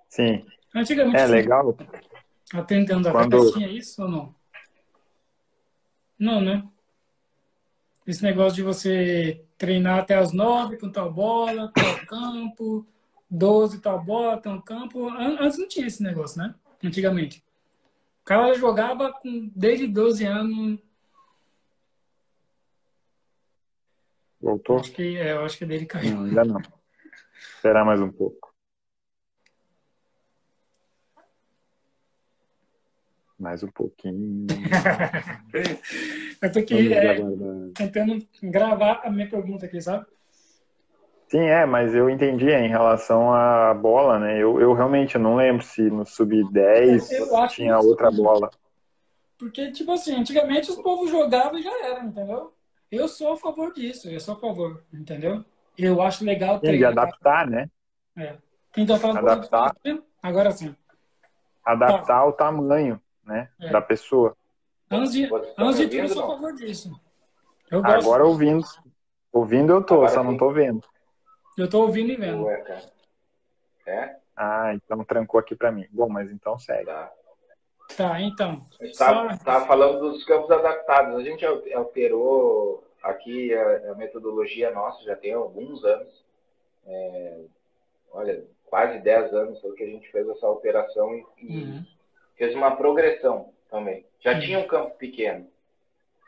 Sim. Antigamente. É legal. Atendendo a Quando... tinha isso ou não? Não, né? Esse negócio de você treinar até as nove com tal bola, tal campo, doze tal bola, tal campo. Antes não tinha esse negócio, né? Antigamente. O cara jogava com, desde 12 anos Voltou? Acho que, é, eu acho que dele caiu. Não, ainda não. Esperar mais um pouco. Mais um pouquinho. eu tô aqui é, tentando gravar a minha pergunta aqui, sabe? Sim, é, mas eu entendi em relação à bola, né? Eu, eu realmente não lembro se no sub-10 tinha outra bola. Porque, tipo assim, antigamente os povos jogavam e já era, entendeu? Eu sou a favor disso, eu sou a favor, entendeu? Eu acho legal treinar. E adaptar, né? É. Então, tá adaptar. Agora sim. Adaptar tá. o tamanho, né, é. da pessoa. Antes de, antes de tudo, eu sou a favor disso. Agora ouvindo. Ouvindo eu tô, Agora, só não tô vendo. Eu tô ouvindo e vendo. Ué, cara. É? Ah, então trancou aqui para mim. Bom, mas então segue. Tá. Tá, então. Estava só... falando dos campos adaptados. A gente alterou aqui a, a metodologia nossa, já tem alguns anos. É, olha, quase 10 anos foi que a gente fez essa alteração e, uhum. Fez uma progressão também. Já uhum. tinha um campo pequeno,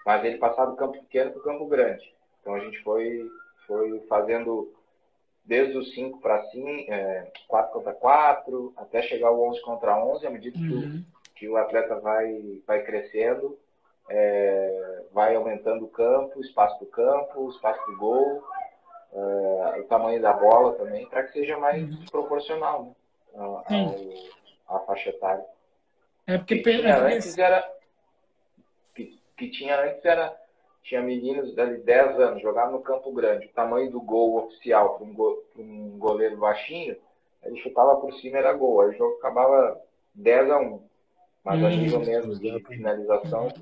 mas ele passava do campo pequeno para o campo grande. Então a gente foi, foi fazendo desde os 5 para 5, 4 contra 4, até chegar ao 11 contra 11, à medida que uhum que o atleta vai, vai crescendo, é, vai aumentando o campo, o espaço do campo, o espaço do gol, é, o tamanho da bola também, para que seja mais uhum. proporcional né, à faixa etária. É porque que tinha antes era que, que, tinha antes era tinha meninos de 10 anos jogavam no campo grande, o tamanho do gol oficial para um, go, um goleiro baixinho, ele chutava por cima era gol, aí o jogo acabava 10 a 1. Mas hum. a nível mesmo de finalização,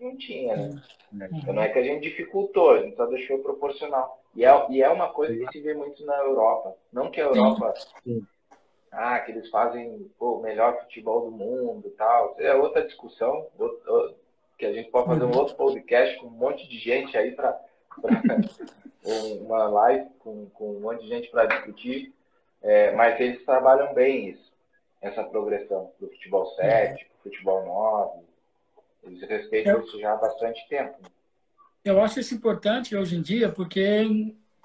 não tinha, né? Então não é que a gente dificultou, a gente só deixou proporcional. E é, e é uma coisa que se vê muito na Europa. Não que a Europa ah, que eles fazem o melhor futebol do mundo e tal. É outra discussão, outro, que a gente pode fazer um outro podcast com um monte de gente aí para uma live com, com um monte de gente para discutir. É, mas eles trabalham bem isso, essa progressão do futebol 7, futebol 9. Eles respeitam eu, isso já há bastante tempo. Eu acho isso importante hoje em dia, porque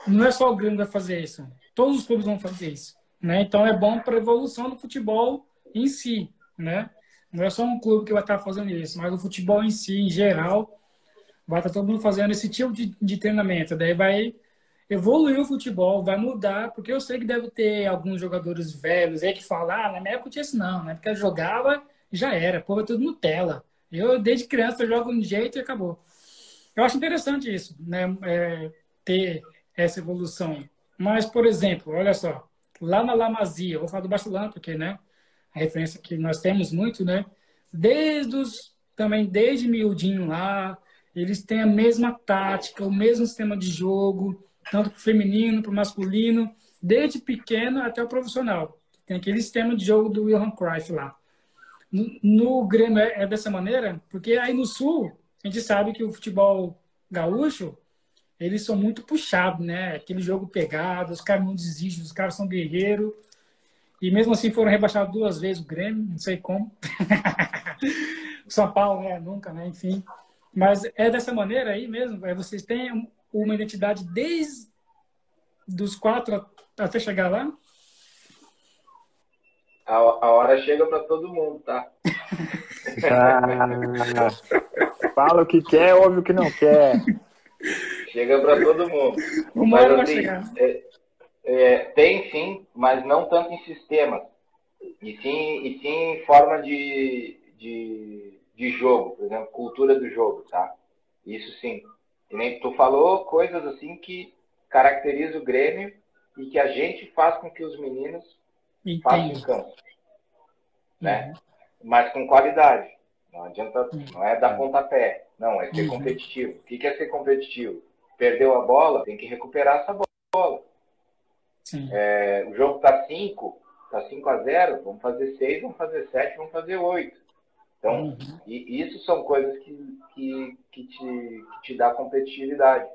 não é só o Grêmio que vai fazer isso. Todos os clubes vão fazer isso. Né? Então é bom para a evolução do futebol em si. Né? Não é só um clube que vai estar fazendo isso, mas o futebol em si, em geral, vai estar todo mundo fazendo esse tipo de, de treinamento. Daí vai evoluir o futebol, vai mudar, porque eu sei que deve ter alguns jogadores velhos aí que falam, ah, na minha época tinha isso não, né? Porque eu jogava já era, pô, é tudo Nutella. Eu, desde criança, jogo de um jeito e acabou. Eu acho interessante isso, né? É, ter essa evolução. Mas, por exemplo, olha só, lá na Lamazia, vou falar do Barcelona, porque, né? A referência que nós temos muito, né? Desde os, também desde miudinho lá, eles têm a mesma tática, o mesmo sistema de jogo, tanto para o feminino, para o masculino, desde pequeno até o profissional. Tem aquele sistema de jogo do Johan Cruyff lá. No, no Grêmio é, é dessa maneira, porque aí no Sul, a gente sabe que o futebol gaúcho, eles são muito puxados, né? Aquele jogo pegado, os caras não desistem, os caras são guerreiros. E mesmo assim foram rebaixados duas vezes o Grêmio, não sei como. o São Paulo, né? Nunca, né? Enfim. Mas é dessa maneira aí mesmo. É, vocês têm uma identidade desde dos quatro até chegar lá? A, a hora chega para todo mundo, tá? ah, fala o que quer, ouve o que não quer. Chega para todo mundo. Uma hora vai assim, chegar. É, é, tem sim, mas não tanto em sistemas. E sim, e sim em forma de, de, de jogo, por exemplo, cultura do jogo, tá? Isso sim. E nem tu falou coisas assim que caracteriza o Grêmio e que a gente faz com que os meninos Entendi. façam em campo. Né? Uhum. Mas com qualidade. Não adianta, não é dar pontapé. Não, é ser uhum. competitivo. O que é ser competitivo? Perdeu a bola, tem que recuperar essa bola. É, o jogo está 5, está 5 a 0, vamos fazer 6, vamos fazer 7, vamos fazer 8. Então, uhum. e, isso são coisas que, que, que, te, que te dá competitividade.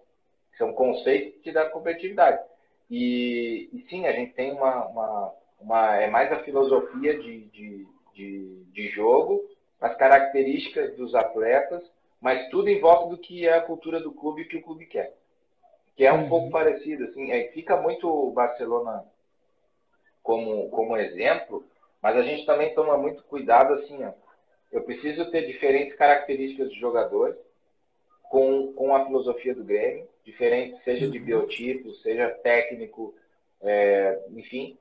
São conceitos que te dá competitividade. E, e sim, a gente tem uma, uma, uma, É mais a filosofia de, de, de, de jogo, as características dos atletas, mas tudo em volta do que é a cultura do clube e o que o clube quer que é um uhum. pouco parecido, assim, é, fica muito o Barcelona como, como exemplo, mas a gente também toma muito cuidado, assim, ó, eu preciso ter diferentes características de jogadores com, com a filosofia do Grêmio, diferente, seja de uhum. biotipo, seja técnico, é, enfim,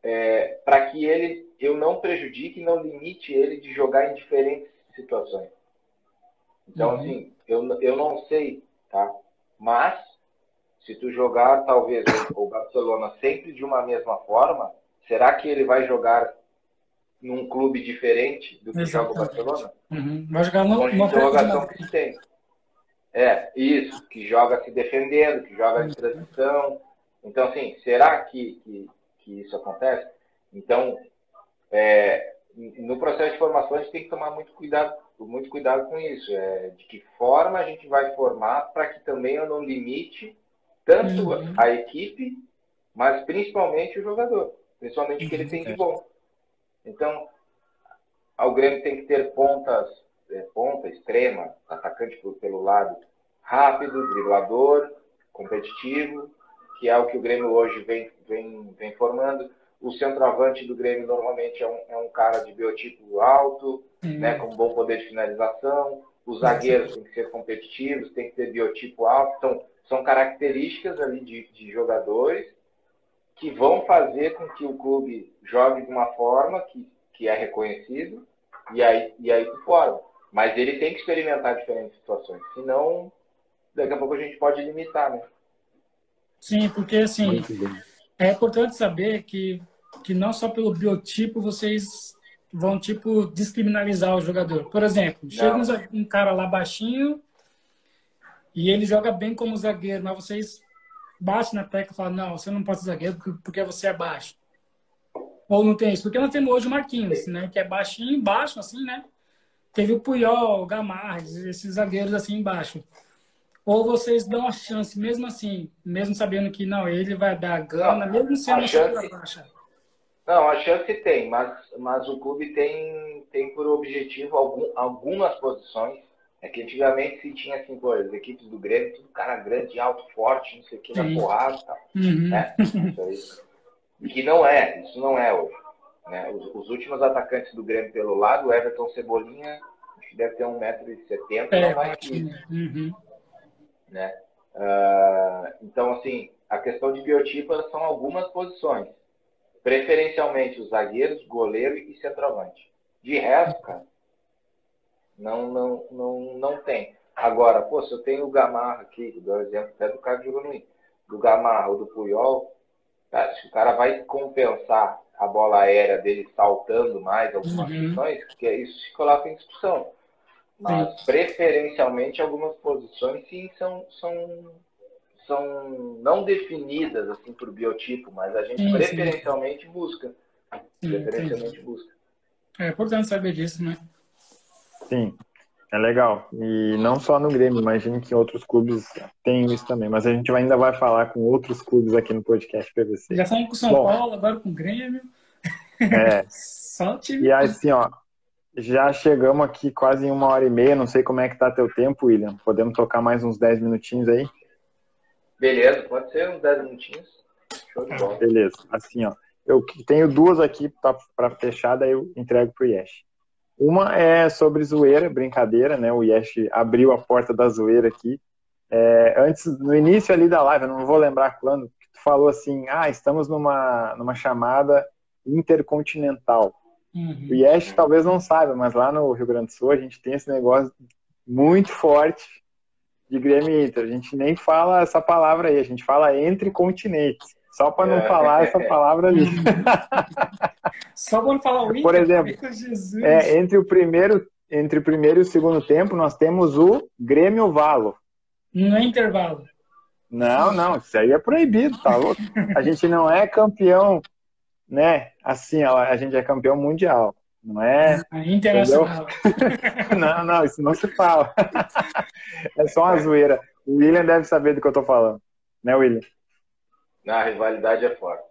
é, para que ele eu não prejudique, não limite ele de jogar em diferentes situações. Então, uhum. assim, eu, eu não sei, tá? Mas se tu jogar talvez o Barcelona sempre de uma mesma forma, será que ele vai jogar num clube diferente do que Exatamente. joga o Barcelona? Uhum. Vai jogar no, Com interrogação que tem. É, isso, que joga se defendendo, que joga em transição. Então, assim, será que, que, que isso acontece? Então, é, no processo de formação, a gente tem que tomar muito cuidado, muito cuidado com isso. É, de que forma a gente vai formar para que também eu não limite tanto uhum. a equipe, mas principalmente o jogador, principalmente o que ele tem de uhum. bom. Então, o Grêmio tem que ter pontas, é, ponta extrema, atacante por, pelo lado, rápido, driblador, competitivo, que é o que o Grêmio hoje vem, vem, vem formando. O centroavante do Grêmio normalmente é um, é um cara de biotipo alto, uhum. né, com bom poder de finalização. Os zagueiros têm que ser competitivos, tem que ter biotipo alto. Então, são características ali de, de jogadores que vão fazer com que o clube jogue de uma forma que, que é reconhecido e aí, e aí tu forma. Mas ele tem que experimentar diferentes situações, senão daqui a pouco a gente pode limitar, né? Sim, porque assim, é importante saber que, que não só pelo biotipo vocês vão, tipo, descriminalizar o jogador. Por exemplo, não. chega um cara lá baixinho e ele joga bem como zagueiro, mas vocês batem na tecla e falam, não, você não pode ser zagueiro porque você é baixo. Ou não tem isso? Porque nós temos hoje o Marquinhos, né? Que é baixinho embaixo, assim, né? Teve o Puyol, o Gamarres, esses zagueiros assim embaixo. Ou vocês dão a chance, mesmo assim, mesmo sabendo que não, ele vai dar gana, mesmo sendo uma chance, baixa. Não, a chance tem, mas, mas o clube tem, tem por objetivo algum, algumas posições. É que antigamente se tinha assim, pô, as equipes do Grêmio, tudo cara grande, alto, forte, não sei o que, na porrada e tal. Uhum. Né? Isso aí. Que não é, isso não é hoje. Né? Os, os, últimos atacantes do Grêmio pelo lado, o Everton Cebolinha, acho que deve ter 1,70m, é, não mais que isso. Uhum. Né? Uh, então, assim, a questão de biotipo são algumas posições. Preferencialmente os zagueiros, goleiro e centroavante. De resto, cara, não, não, não, não tem. Agora, pô, se eu tenho o Gamarra aqui, dou exemplo até do cara que jogou no I, do Gamarra ou do Puyol, cara, se o cara vai compensar a bola aérea dele saltando mais algumas uhum. posições, que isso se coloca em discussão. Mas, sim. preferencialmente, algumas posições, sim, são, são são não definidas assim por biotipo, mas a gente sim, preferencialmente sim. busca. Sim, preferencialmente busca. É importante saber disso, né? Sim, é legal. E não só no Grêmio, imagino que outros clubes tenham isso também. Mas a gente ainda vai falar com outros clubes aqui no podcast PVC. Já falamos com o São Bom, Paulo, agora com o Grêmio. É. só o time. E assim, ó, já chegamos aqui quase em uma hora e meia. Não sei como é que tá teu tempo, William. Podemos tocar mais uns 10 minutinhos aí? Beleza, pode ser uns 10 minutinhos. Show de bola. Beleza. Assim, ó. Eu tenho duas aqui para fechar, daí eu entrego pro Yesh. Uma é sobre zoeira, brincadeira, né? O Yesh abriu a porta da zoeira aqui. É, antes, no início ali da live, eu não vou lembrar quando, tu falou assim, ah, estamos numa, numa chamada intercontinental. Uhum. O Yesh talvez não saiba, mas lá no Rio Grande do Sul a gente tem esse negócio muito forte de Grêmio Inter. A gente nem fala essa palavra aí, a gente fala entre continentes. Só para não é. falar essa palavra ali. Só para não falar o Inter. Por exemplo, é, entre, o primeiro, entre o primeiro e o segundo tempo, nós temos o Grêmio Valo. No intervalo. Não, não, isso aí é proibido, tá louco? A gente não é campeão, né? Assim, a gente é campeão mundial. Não é. é internacional. não, não, isso não se fala. é só uma zoeira. O William deve saber do que eu tô falando. Né, William? Na rivalidade é forte.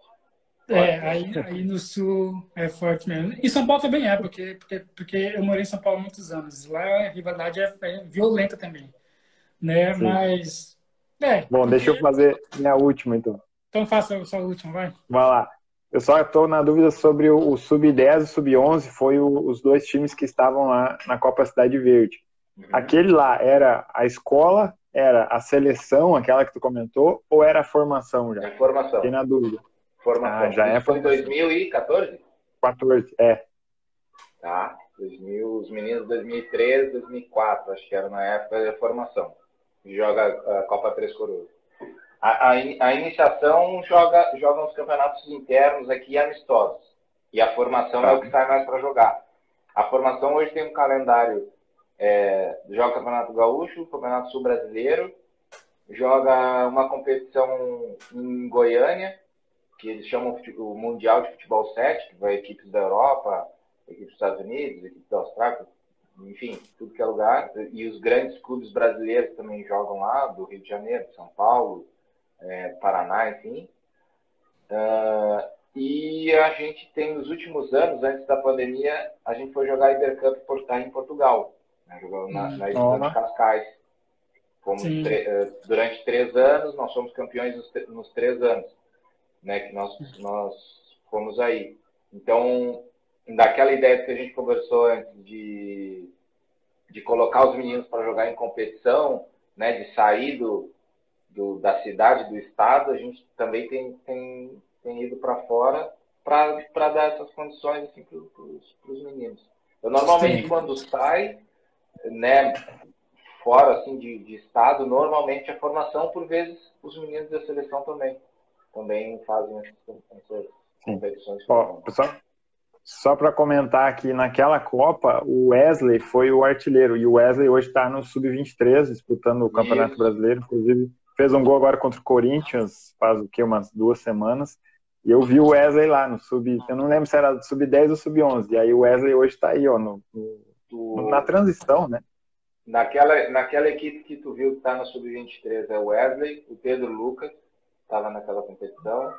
É, aí, aí no sul é forte mesmo. E São Paulo também é, porque, porque, porque eu morei em São Paulo há muitos anos. Lá a rivalidade é, é violenta também. Né? Mas. É, Bom, porque... deixa eu fazer minha última, então. Então faça a sua última, vai. Vai lá. Eu só estou na dúvida sobre o, o Sub-10 e o Sub-11, foi o, os dois times que estavam lá na Copa Cidade Verde. Uhum. Aquele lá era a escola, era a seleção, aquela que tu comentou, ou era a formação já? É formação. Fiquei na dúvida. Formação. Ah, já é foi em 2014? 14, é. Tá. 2000, os meninos 2013, 2004, acho que era na época da formação. Joga a Copa Três Coroas. A, a, a, iniciação joga, joga os campeonatos internos aqui amistosos. E a formação tá. é o que sai mais para jogar. A formação hoje tem um calendário. É, joga o Campeonato Gaúcho, o Campeonato Sul Brasileiro, joga uma competição em Goiânia, que eles chamam o Mundial de Futebol 7, que vai equipes da Europa, equipes dos Estados Unidos, equipes da Austrália, enfim, tudo que é lugar. E os grandes clubes brasileiros também jogam lá, do Rio de Janeiro, São Paulo, é, Paraná, enfim. Uh, e a gente tem, nos últimos anos, antes da pandemia, a gente foi jogar Ibercup em Portugal, né, jogando na, na edição de Cascais. Fomos uh, durante três anos, nós fomos campeões nos, nos, três anos, né, que nós, nós fomos aí. Então, daquela ideia que a gente conversou antes de, de colocar os meninos para jogar em competição, né, de sair do, do, da cidade, do estado, a gente também tem, tem, tem ido para fora para dar essas condições assim, para os meninos. Eu normalmente Sim. quando sai, né, fora assim de, de, estado, normalmente a formação, por vezes, os meninos da seleção também também fazem essas, competições. Ó, pessoal, só para comentar aqui, naquela Copa, o Wesley foi o artilheiro, e o Wesley hoje está no Sub-23, disputando o Campeonato Isso. Brasileiro, inclusive fez um gol agora contra o Corinthians, faz o que, umas duas semanas. E eu vi o Wesley lá no sub, eu não lembro se era sub 10 ou sub 11. E aí o Wesley hoje está aí, ó, no, no, na transição, né? Naquela, naquela equipe que tu viu que tá no sub 23 é o Wesley, o Pedro Lucas estava naquela competição,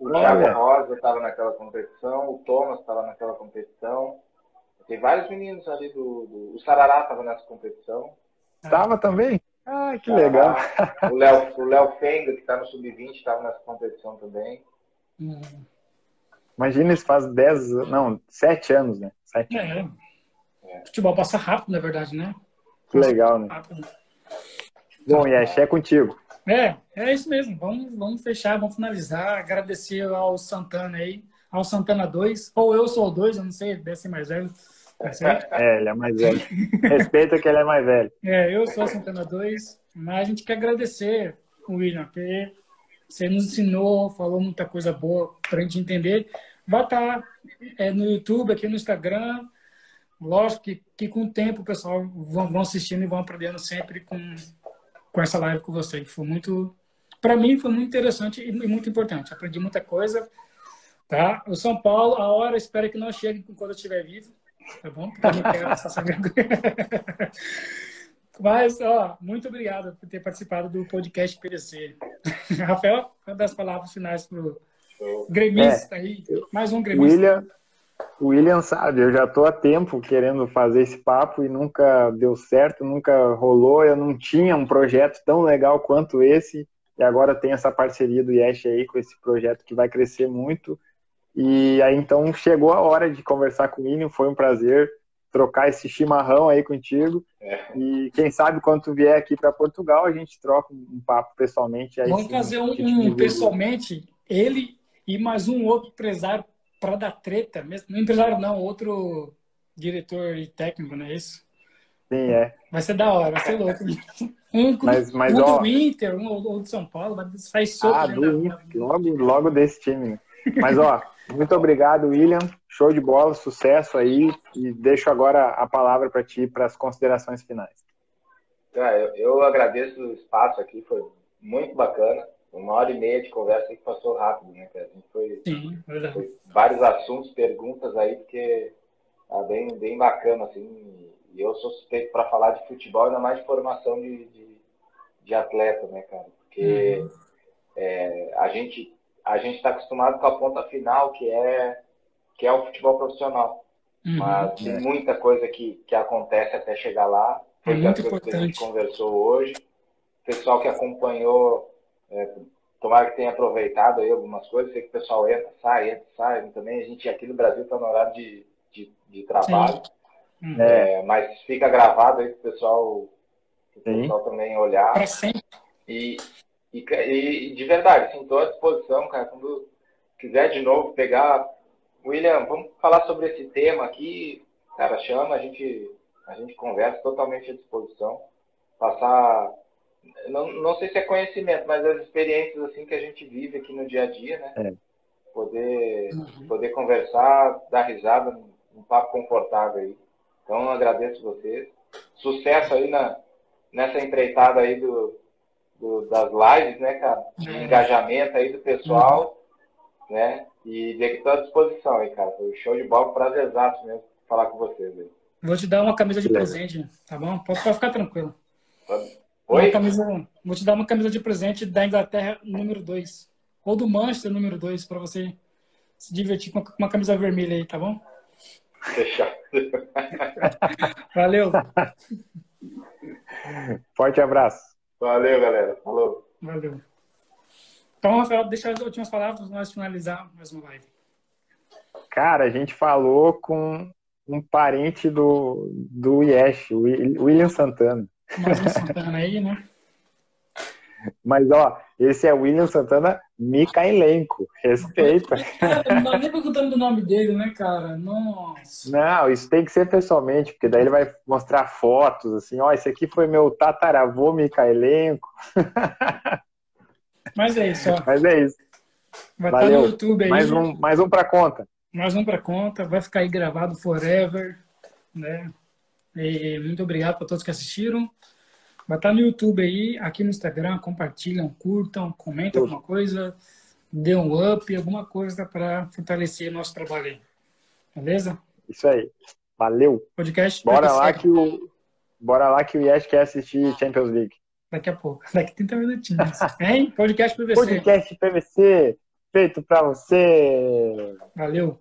o. Thiago Rosa estava naquela competição, o Thomas estava naquela competição. Tem vários meninos ali do, do... o Sarará estava nessa competição. Estava também? Ah, que legal. O Léo, o Léo Fenga, que está no Sub-20, estava nessa competição também. Hum. Imagina isso faz 10, não, 7 anos, né? 7 é. anos. É. Futebol passa rápido, na verdade, né? Que legal, né? Bom, Yesh, é contigo. É, é isso mesmo. Vamos, vamos fechar, vamos finalizar. Agradecer ao Santana aí, ao Santana 2, ou eu sou o 2, eu não sei, deve ser mais velho. É, ele é mais velho. Respeita que ele é mais velho. É, eu sou Santana 2, mas a gente quer agradecer o William, porque você nos ensinou, falou muita coisa boa para a gente entender. Vai estar tá, é, no YouTube, aqui no Instagram. Lógico que, que com o tempo o pessoal vão, vão assistindo e vão aprendendo sempre com, com essa live com você. Foi muito, para mim, foi muito interessante e muito importante. Aprendi muita coisa. Tá? O São Paulo, a hora, espero que não chegue quando eu estiver vivo. Tá bom? Porque eu essa. Mas, ó, muito obrigado por ter participado do podcast PDC. Rafael, uma das palavras finais para o gremista é, aí. Mais um gremista. William, William sabe, eu já estou há tempo querendo fazer esse papo e nunca deu certo, nunca rolou. Eu não tinha um projeto tão legal quanto esse. E agora tem essa parceria do Yesh aí com esse projeto que vai crescer muito. E aí então chegou a hora de conversar com o William, foi um prazer trocar esse chimarrão aí contigo. É. E quem sabe quando tu vier aqui para Portugal, a gente troca um papo pessoalmente. Aí, Vamos sim, fazer um, um pessoalmente, ele e mais um outro empresário para dar treta mesmo. Não empresário não, outro diretor e técnico, não é isso? Sim, é. Vai ser da hora, vai ser louco. Um, mas, mas, um ó, do Inter, um ou do São Paulo, vai sair solto. Ah, do Inter, logo, logo desse time. Mas, ó, muito obrigado, William. Show de bola, sucesso aí. E deixo agora a palavra para ti para as considerações finais. Ah, eu, eu, agradeço o espaço aqui, foi muito bacana. Uma hora e meia de conversa que passou rápido, né, cara? A gente foi, Sim, verdade. Foi vários assuntos, perguntas aí, porque tá bem, bem bacana, assim. E eu sou suspeito para falar de futebol, ainda mais de formação de, de, de atleta, né, cara? Porque uhum. é, a gente a gente está acostumado com a ponta final, que é, que é o futebol profissional. Uhum, Mas tem é. muita coisa que, que acontece até chegar lá. Foi é muito importante. que a gente conversou hoje. O pessoal que acompanhou, é, tomara que tenha aproveitado aí algumas coisas. Sei que o pessoal entra, sai, entra, sai. Também a gente aqui no Brasil está no horário de, de, de trabalho. Uhum. É, mas fica gravado aí para o pessoal, pessoal também olhar. E, e, e de verdade, assim, estou à disposição, cara, quando quiser de novo pegar. William, vamos falar sobre esse tema aqui. Cara, chama, a gente, a gente conversa totalmente à disposição. Passar, não, não sei se é conhecimento, mas as experiências assim que a gente vive aqui no dia a dia, né? É. Poder, uhum. poder conversar, dar risada, um papo confortável aí. Então, agradeço vocês. Sucesso aí na, nessa empreitada aí do, do, das lives, né, cara? É. engajamento aí do pessoal, uhum. né? E de que estou à disposição aí, cara. Foi show de bola, prazerzaço mesmo falar com vocês aí. Vou te dar uma camisa de presente, tá bom? Pode, pode ficar tranquilo. Oi? Camisa, vou te dar uma camisa de presente da Inglaterra número 2. Ou do Manchester número 2, para você se divertir com uma camisa vermelha aí, tá bom? Fechado. Valeu. Forte abraço. Valeu, galera. Falou. Valeu. Então, Rafael, deixa as últimas palavras para nós finalizar mais uma live. Cara, a gente falou com um parente do, do Yesh, o William Santana. Mais um Santana aí, né? Mas, ó, esse é William Santana Mikailenko. Respeita. não tá nem perguntando do nome dele, né, cara? Nossa. Não, isso tem que ser pessoalmente, porque daí ele vai mostrar fotos, assim, ó, esse aqui foi meu tataravô Mikailenko. Mas é isso, ó. Mas é isso. Vai Valeu. estar no YouTube aí. Mais um, mais um pra conta. Mais um pra conta. Vai ficar aí gravado forever, né? E muito obrigado para todos que assistiram. Vai estar no YouTube aí, aqui no Instagram, compartilham, curtam, comentam alguma coisa. dê um up, alguma coisa para fortalecer nosso trabalho aí. Beleza? Isso aí. Valeu. Podcast. Bora lá que o bora lá que o Yes quer assistir Champions League. Daqui a pouco, daqui a 30 minutinhos. hein? Podcast PVC. Podcast PVC feito para você. Valeu.